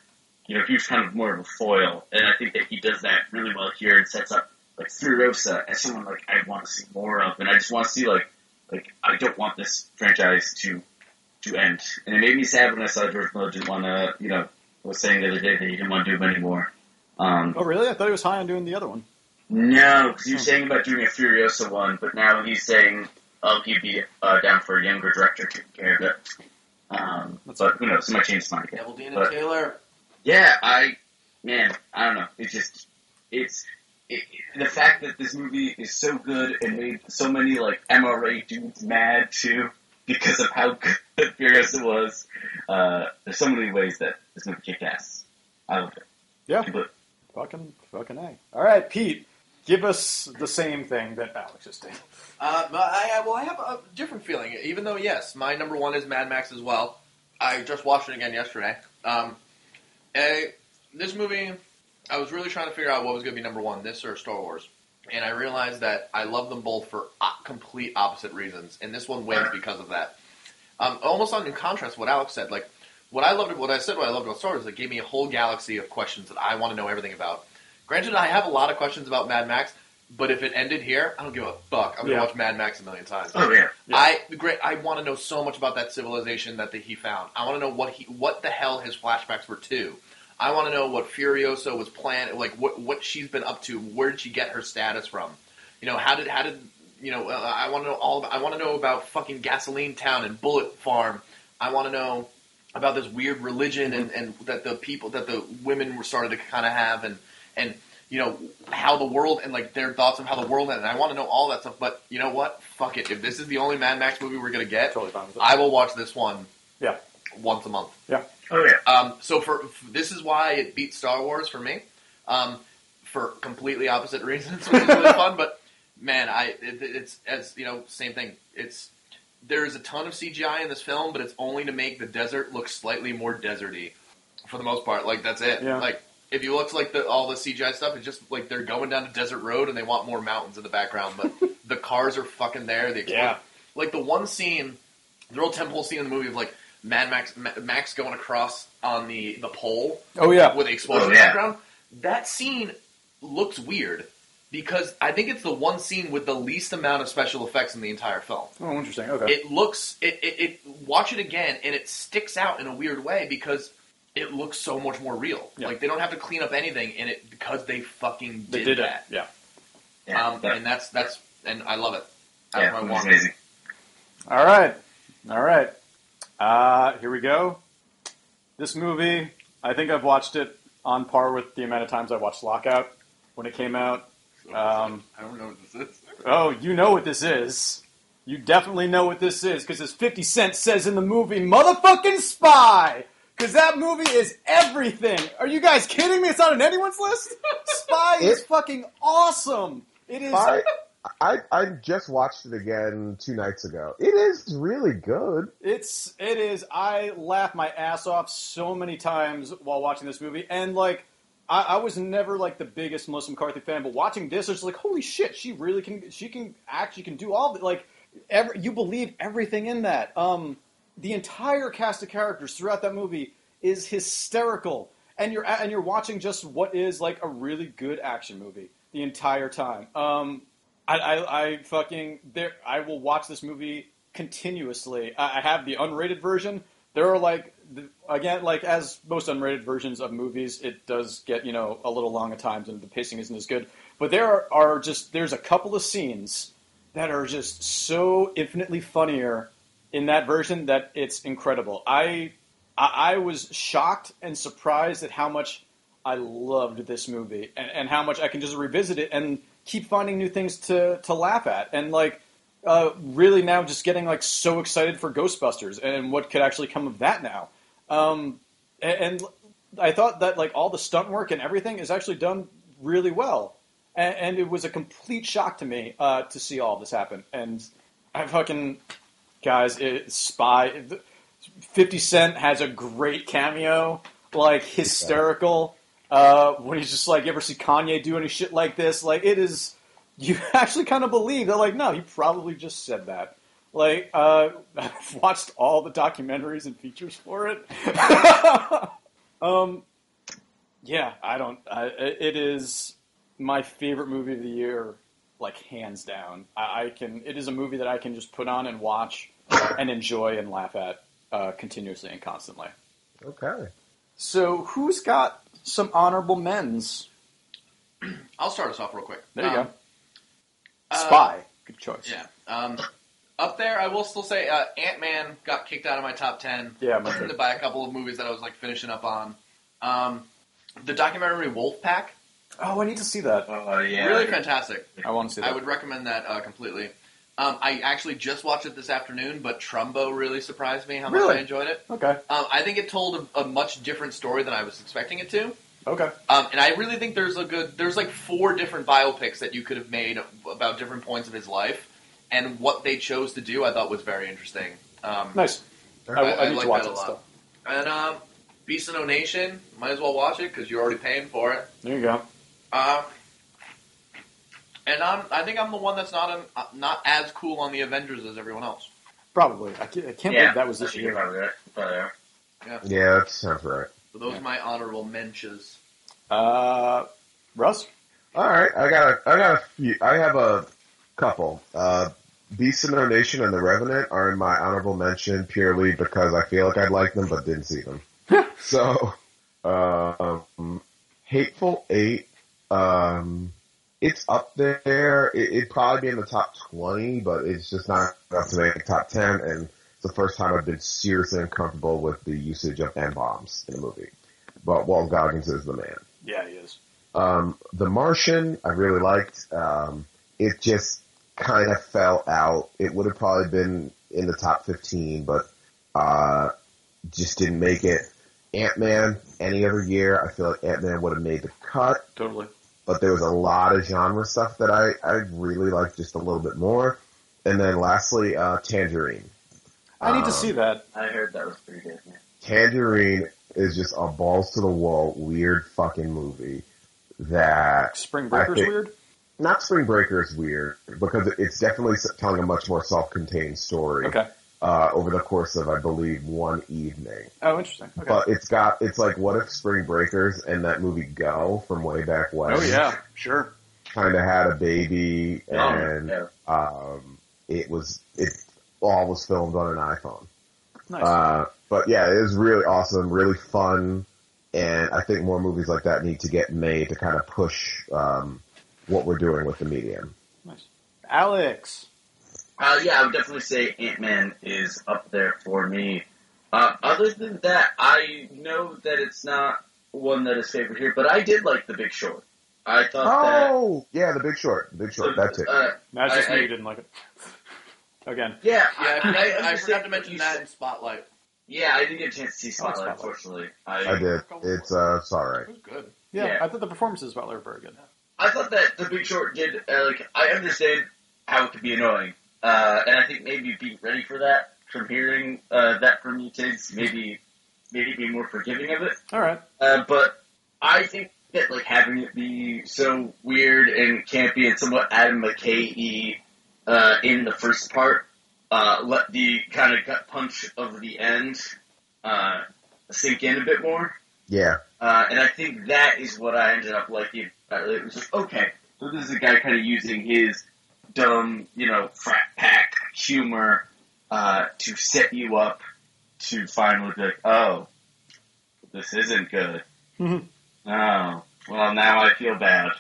Speaker 3: you know, he was kind of more of a foil, and I think that he does that really well here and sets up like Furiosa as someone like I want to see more of, and I just want to see like like I don't want this franchise to to end, and it made me sad when I saw George Miller didn't want to, you know, was saying the other day that he didn't want to do them anymore. Um,
Speaker 2: Oh really? I thought he was high on doing the other one.
Speaker 3: no, because he was saying about doing a Furiosa one, but now he's saying oh he'd be uh, down for a younger director taking care of it. Um, but who knows? He might change his mind again.
Speaker 5: Devil Dean
Speaker 3: But-
Speaker 5: and Taylor.
Speaker 3: Yeah, I, man, I don't know. It's just, it's, it, the fact that this movie is so good and made so many, like, MRA dudes mad, too, because of how good and Furious it was. Uh, there's so many ways that this movie kicked ass. I loved it.
Speaker 2: Yeah.
Speaker 3: Completely.
Speaker 2: Fucking, fucking A. All right, Pete, give us the same thing that Alex just did.
Speaker 5: Uh, I, I- well, I have a different feeling. Even though, yes, my number one is Mad Max as well. I just watched it again yesterday. Um, this movie, I was really trying to figure out what was going to be number one, this or Star Wars. And I realized that I love them both for uh, complete opposite reasons, and this one wins because of that. Um, almost on in contrast to what Alex said, like what I loved, what I said, what I loved about Star Wars, is it gave me a whole galaxy of questions that I want to know everything about. Granted, I have a lot of questions about Mad Max, but if it ended here, I don't give a fuck. I'm gonna
Speaker 2: Yeah.
Speaker 5: watch Mad Max a million times.
Speaker 3: Oh, yeah.
Speaker 2: Yeah.
Speaker 5: I great. I want to know so much about that civilization that the, he found. I want to know what he, what the hell his flashbacks were to. I want to know what Furiosa was planning, like what what she's been up to. Where did she get her status from? You know, how did how did you know? Uh, I want to know all. About, I want to know about fucking Gasoline Town and Bullet Farm. I want to know about this weird religion and, and that the people that the women were started to kind of have and and you know how the world and like their thoughts of how the world ended. I want to know all that stuff. But you know what? Fuck it. If this is the only Mad Max movie we're gonna get,
Speaker 2: Totally.
Speaker 5: I will watch this one.
Speaker 2: Yeah.
Speaker 5: Once a month.
Speaker 3: Oh, yeah.
Speaker 5: Um, so for f- this is why it beat Star Wars for me, um, for completely opposite reasons, which is really fun. But man, I it, it's as you know, same thing. It's there's a ton of CGI in this film, but it's only to make the desert look slightly more deserty. For the most part, like that's it.
Speaker 2: Yeah.
Speaker 5: Like if you look like the all the CGI stuff, it's just like they're going down a desert road and they want more mountains in the background, but the cars are fucking there. The expl-
Speaker 2: Yeah.
Speaker 5: like the one scene, the real temple scene in the movie of like Mad Max, Max going across on the the pole
Speaker 2: Oh yeah.
Speaker 5: with the explosion
Speaker 6: Oh,
Speaker 5: in the
Speaker 6: yeah.
Speaker 5: background. That scene looks weird because I think it's the one scene with the least amount of special effects in the entire film.
Speaker 2: Oh, interesting. Okay.
Speaker 5: It looks it, it, it watch it again and it sticks out in a weird way because it looks so much more real.
Speaker 2: Yeah.
Speaker 5: Like they don't have to clean up anything in it because they fucking
Speaker 2: they
Speaker 5: did,
Speaker 2: did
Speaker 5: that.
Speaker 2: it. Yeah.
Speaker 6: Yeah,
Speaker 5: um,
Speaker 6: that-
Speaker 5: and that's that's and I love it. That's
Speaker 6: yeah,
Speaker 5: my
Speaker 6: was amazing.
Speaker 2: All right. All right. Uh, here we go. This movie, I think I've watched it on par with the amount of times I watched Lockout when it came out. Um,
Speaker 5: I don't know what this is.
Speaker 2: oh, you know what this is. You definitely know what this is because as 50 Cent says in the movie, motherfucking spy! Because that movie is everything. Are you guys kidding me? It's not on anyone's list? Spy is fucking awesome. It is.
Speaker 4: I, I I just watched it again two nights ago. It is really good.
Speaker 2: It's it is. I laughed my ass off so many times while watching this movie, and like I, I was never like the biggest Melissa McCarthy fan, but watching this, it's like holy shit, she really can. She can act. She can do all the like. Every, you believe everything in that. Um, the entire cast of characters throughout that movie is hysterical, and you're and you're watching just what is like a really good action movie the entire time. Um, I, I, I fucking there. I will watch this movie continuously. I, I have the unrated version. There are like again, like as most unrated versions of movies, it does get you know a little long at times, and the pacing isn't as good. But there are, are just there's a couple of scenes that are just so infinitely funnier in that version that it's incredible. I I, I was shocked and surprised at how much I loved this movie and, and how much I can just revisit it and keep finding new things to, to laugh at. And like, uh, really now just getting like so excited for Ghostbusters and what could actually come of that now. Um, and, and I thought that like all the stunt work and everything is actually done really well. And, and it was a complete shock to me uh, to see all this happen. And I fucking guys, it, Spy, 50 Cent has a great cameo, like hysterical. Uh, when he's just like, you ever see Kanye do any shit like this? Like, it is, you actually kind of believe that, like, no, he probably just said that. Like, uh, I've watched all the documentaries and features for it. um, yeah, I don't, I, it is my favorite movie of the year, like, hands down. I, I can, it is a movie that I can just put on and watch and enjoy and laugh at uh, continuously and constantly.
Speaker 4: Okay.
Speaker 2: So, who's got some honorable men's?
Speaker 5: I'll start us off real quick.
Speaker 2: There you
Speaker 5: Um,
Speaker 2: go.
Speaker 5: uh,
Speaker 2: Spy. Good choice.
Speaker 5: Yeah. Um, up there, I will still say uh, Ant Man got kicked out of my top ten
Speaker 2: Yeah, my favorite.
Speaker 5: by a couple of movies that I was like finishing up on. Um, the documentary Wolfpack,
Speaker 2: Oh, I need to see that.
Speaker 6: Oh yeah,
Speaker 5: really fantastic.
Speaker 2: I want to see that.
Speaker 5: I would recommend that uh, completely. Um, I actually just watched it this afternoon, but Trumbo really surprised me how much
Speaker 2: Really?
Speaker 5: I enjoyed it.
Speaker 2: Okay.
Speaker 5: Um, I think it told a, a much different story than I was expecting it to.
Speaker 2: Okay.
Speaker 5: Um, and I really think there's a good, there's like four different biopics that you could have made about different points of his life, and what they chose to do, I thought was very interesting. Um,
Speaker 2: Nice. I,
Speaker 5: I-
Speaker 2: I
Speaker 5: I like
Speaker 2: to watch
Speaker 5: that a lot.
Speaker 2: stuff.
Speaker 5: And um, Beast of No Nation, might as well watch it because you're already paying for it.
Speaker 2: There you go.
Speaker 5: Uh, and I'm, I think I'm the one that's not an, uh, not as cool on the Avengers as everyone else.
Speaker 2: Probably. I can't, I can't
Speaker 6: yeah,
Speaker 2: believe that was
Speaker 6: I
Speaker 2: this
Speaker 6: think
Speaker 2: year.
Speaker 6: about that. But, uh,
Speaker 4: Yeah, that sounds right.
Speaker 5: So those are my honorable mentions.
Speaker 2: Uh, Russ?
Speaker 4: All right, I got a, I got a few. I have a couple. Uh, Beast of No Nation and The Revenant are in my honorable mention purely because I feel like I'd like them but didn't see them. so, um, Hateful Eight, um, it's up there. It, it'd probably be in the top twenty, but it's just not enough to make the top ten. And it's the first time I've been seriously uncomfortable with the usage of n bombs in a movie. But Walt Goggins is the man.
Speaker 2: Yeah, he is.
Speaker 4: Um, the Martian, I really liked. Um, it just kind of fell out. It would have probably been in the top 15, but, uh, just didn't make it. Ant-Man, any other year, I feel like Ant-Man would have made the cut,
Speaker 2: Totally.
Speaker 4: but there was a lot of genre stuff that I, I really liked just a little bit more. And then lastly, uh, Tangerine.
Speaker 2: I need
Speaker 4: Um,
Speaker 2: to see that.
Speaker 3: I heard that was pretty good. Yeah.
Speaker 4: Tangerine is just a balls to the wall weird fucking movie that
Speaker 2: Spring Breaker's
Speaker 4: think-
Speaker 2: weird.
Speaker 4: not Spring Breakers weird because it's definitely telling a much more self-contained story
Speaker 2: Okay.
Speaker 4: uh, over the course of I believe one evening.
Speaker 2: Oh, interesting. Okay.
Speaker 4: But it's got it's like what if Spring Breakers and that movie Go from way back when
Speaker 2: oh yeah, sure.
Speaker 4: kind of had a baby and
Speaker 3: yeah.
Speaker 4: um, it was it all was filmed on an iPhone.
Speaker 2: Nice.
Speaker 4: Uh, but yeah, it is really awesome, really fun, and I think more movies like that need to get made to kind of push um, what we're doing with the medium.
Speaker 2: nice. Alex.
Speaker 3: Uh, yeah, I would definitely say Ant Man is up there for me. Uh, other than that, I know that it's not one that is favored here, but I did like The Big Short. I thought
Speaker 4: Oh, yeah, The Big Short, The Big
Speaker 3: that.
Speaker 4: Short, that's it.
Speaker 3: Uh,
Speaker 2: That's just
Speaker 3: I-
Speaker 2: me
Speaker 3: I-
Speaker 2: who didn't like it. Again.
Speaker 3: yeah,
Speaker 5: Yeah, I, I, I
Speaker 3: understand
Speaker 5: forgot to mention that in Spotlight.
Speaker 3: Yeah, I didn't get a chance to see Spotlight,
Speaker 2: Spotlight.
Speaker 3: unfortunately.
Speaker 4: I did. It's uh, it's all right.
Speaker 5: It was good.
Speaker 2: Yeah,
Speaker 3: Yeah.
Speaker 2: I thought the performances about were very good.
Speaker 3: I thought that The Big Short did, uh, like, I understand how it could be annoying. Uh, and I think maybe being ready for that from hearing uh, that from you, Tiggs, maybe, maybe be more forgiving of it.
Speaker 2: All right.
Speaker 3: Uh, but I think that, like, having it be so weird and campy and somewhat Adam McKay uh, in the first part, uh, let the kind of gut punch of the end uh, sink in a bit more.
Speaker 4: Yeah,
Speaker 3: Uh, and I think that is what I ended up liking. Uh, it was just, okay, so this is a guy kind of using his dumb, you know, frat pack humor uh, to set you up to finally be like, oh, this isn't good.
Speaker 2: Mhm.
Speaker 3: Oh, well, now I feel bad.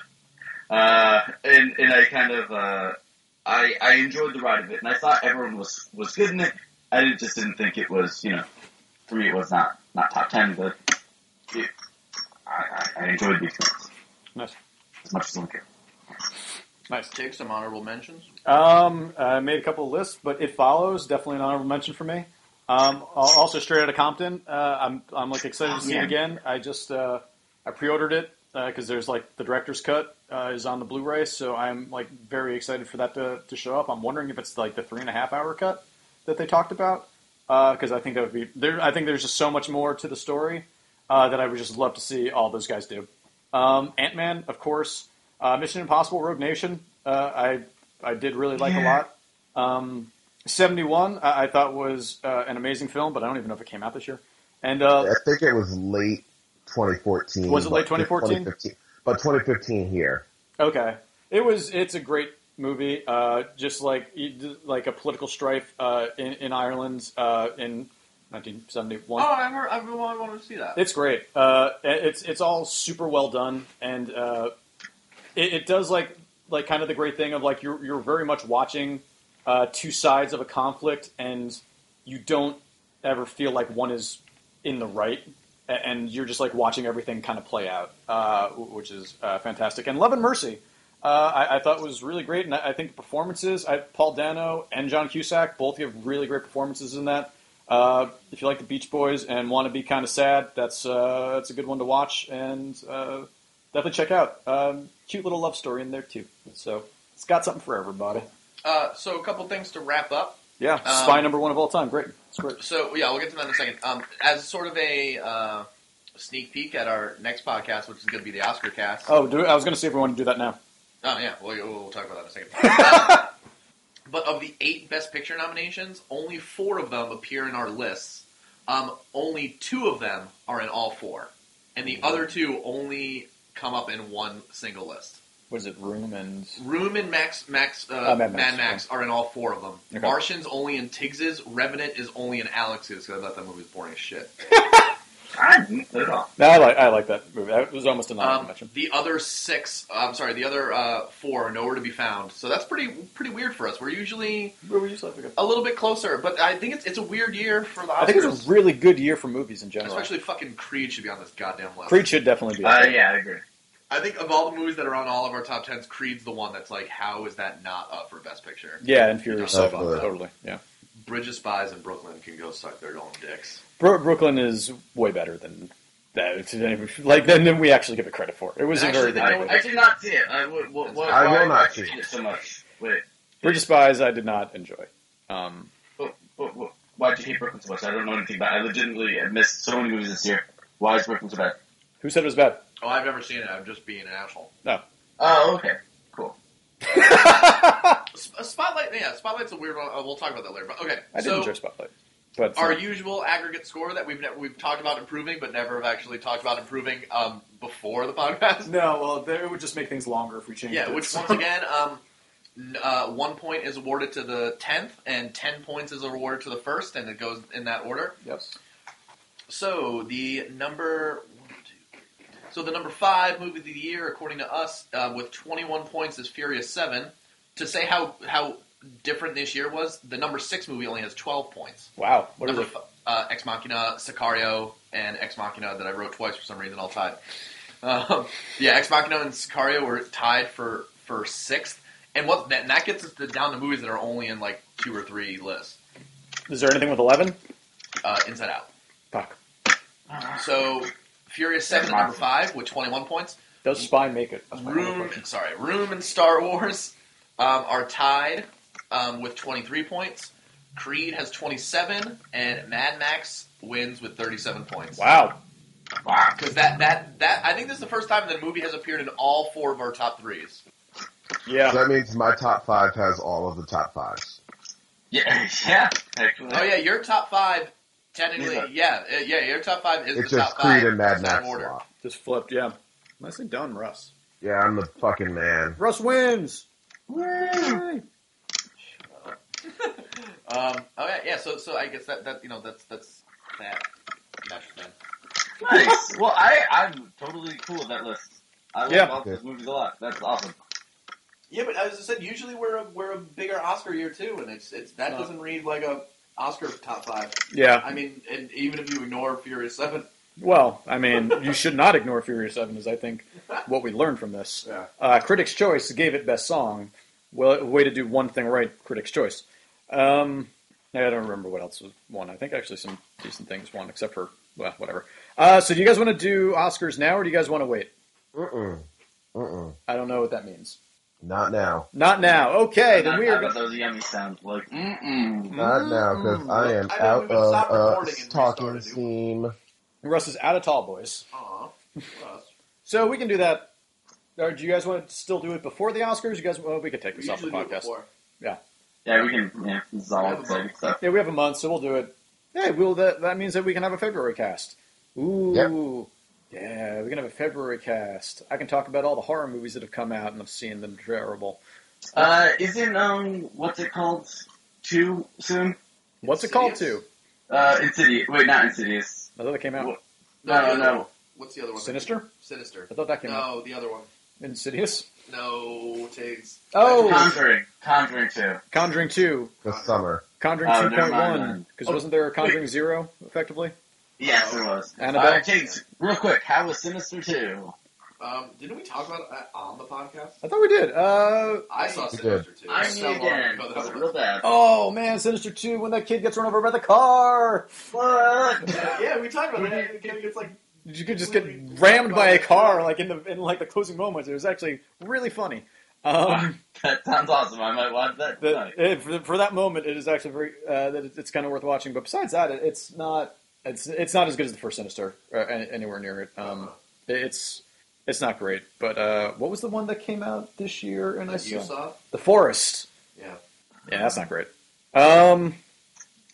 Speaker 3: Uh, and, and I kind of, uh, I, I enjoyed the ride of it, and I thought everyone was, was good in it. I didn't- just didn't think it was, you know, for me it was not, not top 10, but it, I, I, I enjoyed the experience
Speaker 2: Nice.
Speaker 3: as much as I could.
Speaker 2: Nice.
Speaker 5: Take some honorable mentions.
Speaker 2: Um, I made a couple of lists, but it follows definitely an honorable mention for me. Um, also straight out of Compton. Uh, I'm I'm like excited to see
Speaker 3: Yeah.
Speaker 2: it again. I just uh, I pre-ordered it because there's like the director's cut uh, is on the Blu-ray, so I'm like very excited for that to, to show up. I'm wondering if it's like the three and a half hour cut that they talked about because I think that would be there. I think there's just so much more to the story uh, that I would just love to see all those guys do. Um, Ant Man, of course. Uh, Mission Impossible: Rogue Nation. Uh, I I did really like a lot. Um, 71, I, I thought was uh, an amazing film, but I don't even know if it came out this year. And uh,
Speaker 4: I think it was late 2014.
Speaker 2: Was it late 2014?
Speaker 4: 2015 But 2015 here.
Speaker 2: okay, it was. It's a great movie. Uh, just like like a political strife uh, in, in Ireland uh, in 1971.
Speaker 5: Oh, I heard, I've been I wanted to see that.
Speaker 2: It's great. Uh, it's it's all super well done, and uh, it, it does like like kind of the great thing of like you're you're very much watching uh, two sides of a conflict, and you don't ever feel like one is in the right, a- and you're just like watching everything kind of play out, uh, which is uh, fantastic. And Love and Mercy. Uh, I, I thought was really great, and I, I think the performances, I, Paul Dano and John Cusack both give really great performances in that. Uh, if you like the Beach Boys and want to be kind of sad, that's uh, that's a good one to watch, and uh, definitely check out. Um, cute little love story in there too. So it's got something for everybody.
Speaker 5: Uh, so a couple things to wrap up.
Speaker 2: Yeah,
Speaker 5: Um,
Speaker 2: spy number one of all time. Great,
Speaker 5: So yeah, we'll get to that in a second. Um, as sort of a uh, sneak peek at our next podcast, which is going to be the Oscar cast.
Speaker 2: Oh, do, I was going to see if we want to do that now.
Speaker 5: Oh yeah, we'll, we'll talk about that in a second. Uh, but of the eight Best Picture nominations, only four of them appear in our lists. Um, only two of them are in all four, and the other two only come up in one single list.
Speaker 2: What is it? Room and
Speaker 5: Room and Max Max uh,
Speaker 2: Uh, Mad
Speaker 5: Mad,
Speaker 2: Max,
Speaker 5: Max, are in all four of them.
Speaker 2: Okay.
Speaker 5: Martian's only in Tiggs's. Revenant is only in Alex's because I thought that movie was boring as shit.
Speaker 3: I didn't put it off.
Speaker 2: no, I like I like that movie. It was almost an honorable
Speaker 5: Um,
Speaker 2: mention.
Speaker 5: the other six, I'm sorry, the other uh, four are nowhere to be found. So that's pretty pretty weird for us. We're usually
Speaker 2: Where were you supposed to go?
Speaker 5: a little bit closer, but I think it's it's a weird year for the Oscars.
Speaker 2: I think it's a really good year for movies in general.
Speaker 5: Especially fucking Creed should be on this goddamn list.
Speaker 2: Creed should definitely be.
Speaker 3: Uh, yeah, I agree.
Speaker 5: I think of all the movies that are on all of our top tens, Creed's the one that's like, how is that not up for Best Picture?
Speaker 2: Yeah, and Furious Seven,
Speaker 4: good.
Speaker 2: totally. Yeah,
Speaker 5: Bridge of Spies and Brooklyn can go suck their own dicks.
Speaker 2: Bro- Brooklyn is way better than that. It's- Like then, then we actually give it credit for. It It was
Speaker 5: Actually,
Speaker 2: a very
Speaker 5: they
Speaker 2: good
Speaker 5: don't-
Speaker 2: movie.
Speaker 3: I, I did not see it. I, what, what, what,
Speaker 4: I will not see it.
Speaker 3: it so much. Wait,
Speaker 2: Bridge of Spies, I did not enjoy. Um,
Speaker 3: what, what, what,
Speaker 6: why'd you hate Brooklyn so much? I don't know anything about. it. I legitimately missed so many movies this year. Why is Brooklyn so bad?
Speaker 2: Who said it was bad?
Speaker 5: Oh, I've never seen it. I'm just being an asshole. No.
Speaker 6: Oh, okay, cool.
Speaker 5: Sp- Spotlight, yeah, Spotlight's a weird one. Uh, we'll talk about that later. But okay,
Speaker 2: I did
Speaker 5: so
Speaker 2: enjoy Spotlight. But
Speaker 5: our
Speaker 2: uh,
Speaker 5: usual aggregate score that we've ne- we've talked about improving, but never have actually talked about improving um, before the podcast.
Speaker 2: no, well, there- it would just make things longer if we changed
Speaker 5: Yeah,
Speaker 2: it.
Speaker 5: which
Speaker 2: so-
Speaker 5: once again, um, n- uh, one point is awarded to the tenth, and ten points is awarded to the first, and it goes in that order.
Speaker 2: Yes.
Speaker 5: So the number one, two, three. So the number five movie of the year, according to us, uh, with 21 points, is Furious Seven. To say how how different this year was, the number six movie only has 12 points.
Speaker 2: Wow. What is
Speaker 5: number
Speaker 2: it?
Speaker 5: f- uh, Ex Machina, Sicario, and Ex Machina that I wrote twice for some reason, all tied. Um, yeah, Ex Machina and Sicario were tied for for sixth, and what and that gets us to, down to movies that are only in like two or three lists.
Speaker 2: Is there anything with 11?
Speaker 5: Uh, Inside Out.
Speaker 2: Fuck.
Speaker 5: So Furious Seven at number five with 21 points.
Speaker 2: Does Spy make it? That's my
Speaker 5: Room, sorry, Room and Star Wars um, are tied um, with 23 points. Creed has 27, and Mad Max wins with 37 points.
Speaker 2: Wow.
Speaker 6: Wow.
Speaker 5: Because that, that, that, I think this is the first time that a movie has appeared in all four of our top threes.
Speaker 2: Yeah.
Speaker 4: So that means my top five has all of the top fives.
Speaker 6: Yeah, yeah. Actually.
Speaker 5: Oh yeah, your top five, technically,
Speaker 6: Yeah.
Speaker 5: yeah, uh, yeah, your top five is
Speaker 4: It's
Speaker 5: the
Speaker 4: just
Speaker 5: top five.
Speaker 4: Creed and Mad
Speaker 5: It's not
Speaker 4: Max
Speaker 5: order.
Speaker 4: lot.
Speaker 2: Just flipped, yeah. Nicely done, Russ.
Speaker 4: Yeah, I'm the fucking man.
Speaker 2: Russ wins!
Speaker 5: Um, oh yeah, yeah. So, so I guess that, that you know that's that's that. That's then.
Speaker 6: Nice. Well, I I'm totally cool with that list. I love
Speaker 2: Yeah.
Speaker 6: all those movies a lot. That's awesome.
Speaker 5: Yeah, but as I said, usually we're a, we're a bigger Oscar year too, and it's it's that
Speaker 2: Uh.
Speaker 5: doesn't read like a Oscar top five.
Speaker 2: Yeah.
Speaker 5: I mean, and even if you ignore Furious Seven,
Speaker 2: Well, I mean, you should not ignore Furious 7, is I think what we learned from this.
Speaker 5: Yeah.
Speaker 2: Uh, Critics' Choice gave it Best Song. Well, a way to do one thing right, Critics' Choice. Um, I don't remember what else was won. I think actually some decent things won, except for, well, whatever. Uh, so do you guys want to do Oscars now, or do you guys want to wait?
Speaker 4: Mm-mm. Mm-mm.
Speaker 2: I don't know what that means.
Speaker 4: Not now.
Speaker 2: Not now. Okay, then we are.
Speaker 6: about
Speaker 2: going
Speaker 6: those yummy sounds like mm-mm.
Speaker 4: Not now, because I am
Speaker 5: I
Speaker 4: out
Speaker 5: we would stop
Speaker 4: of uh, talking
Speaker 5: restart
Speaker 4: steam.
Speaker 2: Russ is out of Tall Boys.
Speaker 5: aw,
Speaker 2: So we can do that. Or do you guys want to still do it before the Oscars? You guys, well, we could take
Speaker 5: we
Speaker 2: this off the
Speaker 5: usually do it
Speaker 2: podcast.
Speaker 5: Yeah.
Speaker 6: Yeah, we can. Yeah, this is all exciting stuff.
Speaker 2: Yeah, we have a month, so we'll do it. Hey, we'll that that means that we can have a February cast. Ooh, yeah, we're gonna have a February cast. I can talk about all the horror movies that have come out and I've seen them terrible.
Speaker 6: Uh, isn't um, what's it called? Two soon?
Speaker 2: What's it called to?
Speaker 5: Insidious?
Speaker 6: Uh, Insidious. Wait, not Insidious.
Speaker 2: I thought that came out.
Speaker 6: What?
Speaker 5: No,
Speaker 6: No,
Speaker 5: the other
Speaker 6: no.
Speaker 5: one. What's the other one?
Speaker 2: Sinister.
Speaker 5: Sinister.
Speaker 2: I thought that came out.
Speaker 5: No, the other one.
Speaker 2: Insidious.
Speaker 5: No, Tiggs.
Speaker 2: Oh,
Speaker 6: Conjuring. Conjuring two.
Speaker 2: Conjuring Two,
Speaker 4: The summer.
Speaker 2: Conjuring
Speaker 6: Oh,
Speaker 2: Two
Speaker 6: never
Speaker 2: Point
Speaker 6: mind
Speaker 2: One.
Speaker 6: then.
Speaker 2: Because wasn't there a Conjuring Zero effectively?
Speaker 6: Yes, it was.
Speaker 2: Annabelle?
Speaker 6: Uh, Tiggs, real quick, how was Sinister two?
Speaker 5: Um, didn't we talk about it on the podcast?
Speaker 2: I thought we did. Uh,
Speaker 5: I saw Sinister too.
Speaker 6: I
Speaker 5: So
Speaker 6: knew
Speaker 5: long
Speaker 6: again.
Speaker 5: ago
Speaker 6: It
Speaker 5: that
Speaker 6: was
Speaker 5: was-
Speaker 6: real bad.
Speaker 2: oh man, Sinister Two when that kid gets run over by the car.
Speaker 6: Fuck.
Speaker 5: yeah, we talked about that. It's like
Speaker 2: You could just get rammed by a car like in the in like the closing moments. It was actually really funny. Um,
Speaker 6: That sounds awesome. I might watch that
Speaker 2: the, it, for, for that moment, it is actually very uh, that it's, it's kind of worth watching. But besides that, it, it's not it's it's not as good as the first Sinister or anywhere near it. Um, it's it's not great. But uh, what was the one that came out this year? And I saw
Speaker 5: saw.
Speaker 2: the Forest.
Speaker 5: Yeah.
Speaker 2: Yeah, that's not great. Um,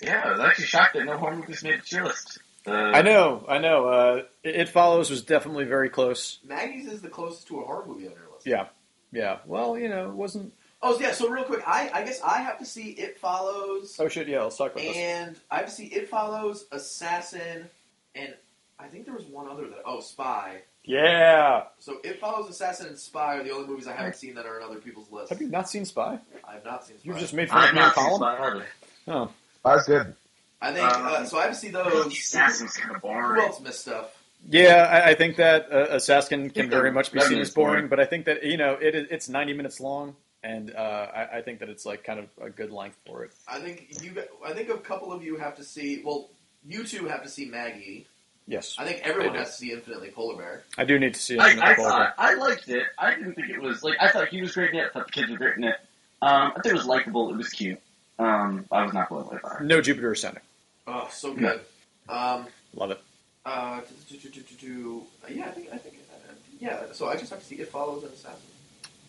Speaker 6: Yeah, I was actually shocked that no horror movies made the list. Uh,
Speaker 2: I know, I know. Uh, it, it follows was definitely very close.
Speaker 5: Maggie's is the closest to a horror movie on your list.
Speaker 2: Yeah, yeah. Well, you know, it wasn't.
Speaker 5: Oh yeah. So real quick, I I guess I have to see It Follows,
Speaker 2: Oh shit! Yeah, let's talk about this.
Speaker 5: and I have to see It Follows, Assassin, and I think there was one other that oh Spy.
Speaker 2: Yeah.
Speaker 5: So It Follows, Assassin, and Spy are the only movies I haven't seen that are on other people's lists.
Speaker 2: Have you not seen Spy?
Speaker 5: I have not seen Spy.
Speaker 2: You've just made fun of
Speaker 6: I'm
Speaker 2: me in
Speaker 6: not too
Speaker 2: column.
Speaker 6: smart.
Speaker 2: Oh,
Speaker 4: That's good.
Speaker 5: I think uh, so. I have to see
Speaker 6: The
Speaker 5: those.
Speaker 6: Assassin's kind of
Speaker 5: Who
Speaker 6: boring.
Speaker 5: else missed stuff?
Speaker 2: yeah. I, I think that uh, Assassin can very much be seen
Speaker 6: Revenant's
Speaker 2: as boring,
Speaker 6: boring.
Speaker 2: but I think that you know it is, it's ninety minutes long, and uh, I, I think that it's like kind of a good length for it.
Speaker 5: I think you. I think a couple of you have to see. Well, you two have to see Maggie.
Speaker 2: Yes,
Speaker 5: I think everyone
Speaker 2: I
Speaker 5: has to see Infinitely Polar Bear.
Speaker 2: I do need to see it.
Speaker 6: I,
Speaker 2: in the
Speaker 6: I
Speaker 2: folder.
Speaker 6: thought I liked it. I didn't think it was like I thought he was great in it. I thought the kids were great in it. Um, I think it was likable. It was cute. Um, I was not blown away by it.
Speaker 2: No Jupiter Ascending.
Speaker 5: Oh, so good. Um,
Speaker 2: Love it.
Speaker 5: uh, do, do, do, do, do, yeah, I think, I think, uh, yeah. So I just have to see It Follows and Assassin.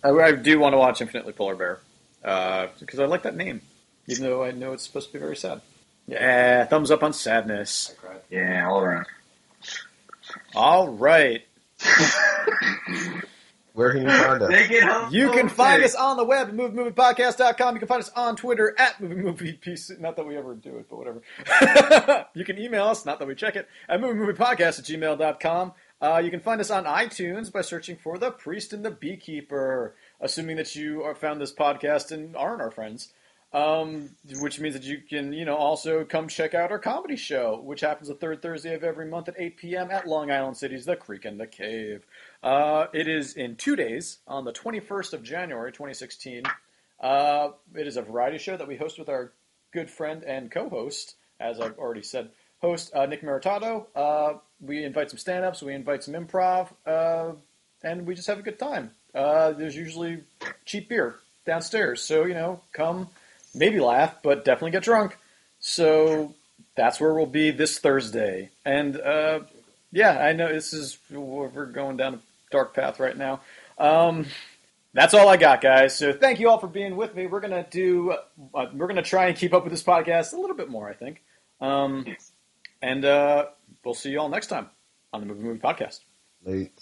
Speaker 2: I, I do want to watch Infinitely Polar Bear uh, because I like that name, even though I know it's supposed to be very sad. Yeah, thumbs up on sadness.
Speaker 5: I cried.
Speaker 6: Yeah, all around.
Speaker 2: All right.
Speaker 4: Where can you find us?
Speaker 6: They get.
Speaker 2: You can find us on the web at moviemoviepodcast.com. You can find us on Twitter at moviemoviepc. Not that we ever do it, but whatever. you can email us, not that we check it, at moviemoviepodcast at gmail.com. Uh, you can find us on iTunes by searching for The Priest and the Beekeeper, assuming that you are, found this podcast and aren't our friends. Um, which means that you can, you know, also come check out our comedy show, which happens the third Thursday of every month at 8 p.m. at Long Island City's The Creek and the Cave. Uh, it is in two days, on the 21st of January, 2016. Uh, it is a variety show that we host with our good friend and co-host, as I've already said, host uh, Nick Meritato. We invite some stand-ups, we invite some improv, uh, and we just have a good time. Uh, there's usually cheap beer downstairs, so you know, come, maybe laugh, but definitely get drunk. So that's where we'll be this Thursday, and uh, yeah, I know this is we're going down a dark path right now. Um, that's all I got, guys. So thank you all for being with me. We're gonna do. Uh, we're gonna try and keep up with this podcast a little bit more, I think. Um, and uh, we'll see you all next time on the Movie Movie Podcast.
Speaker 4: Late.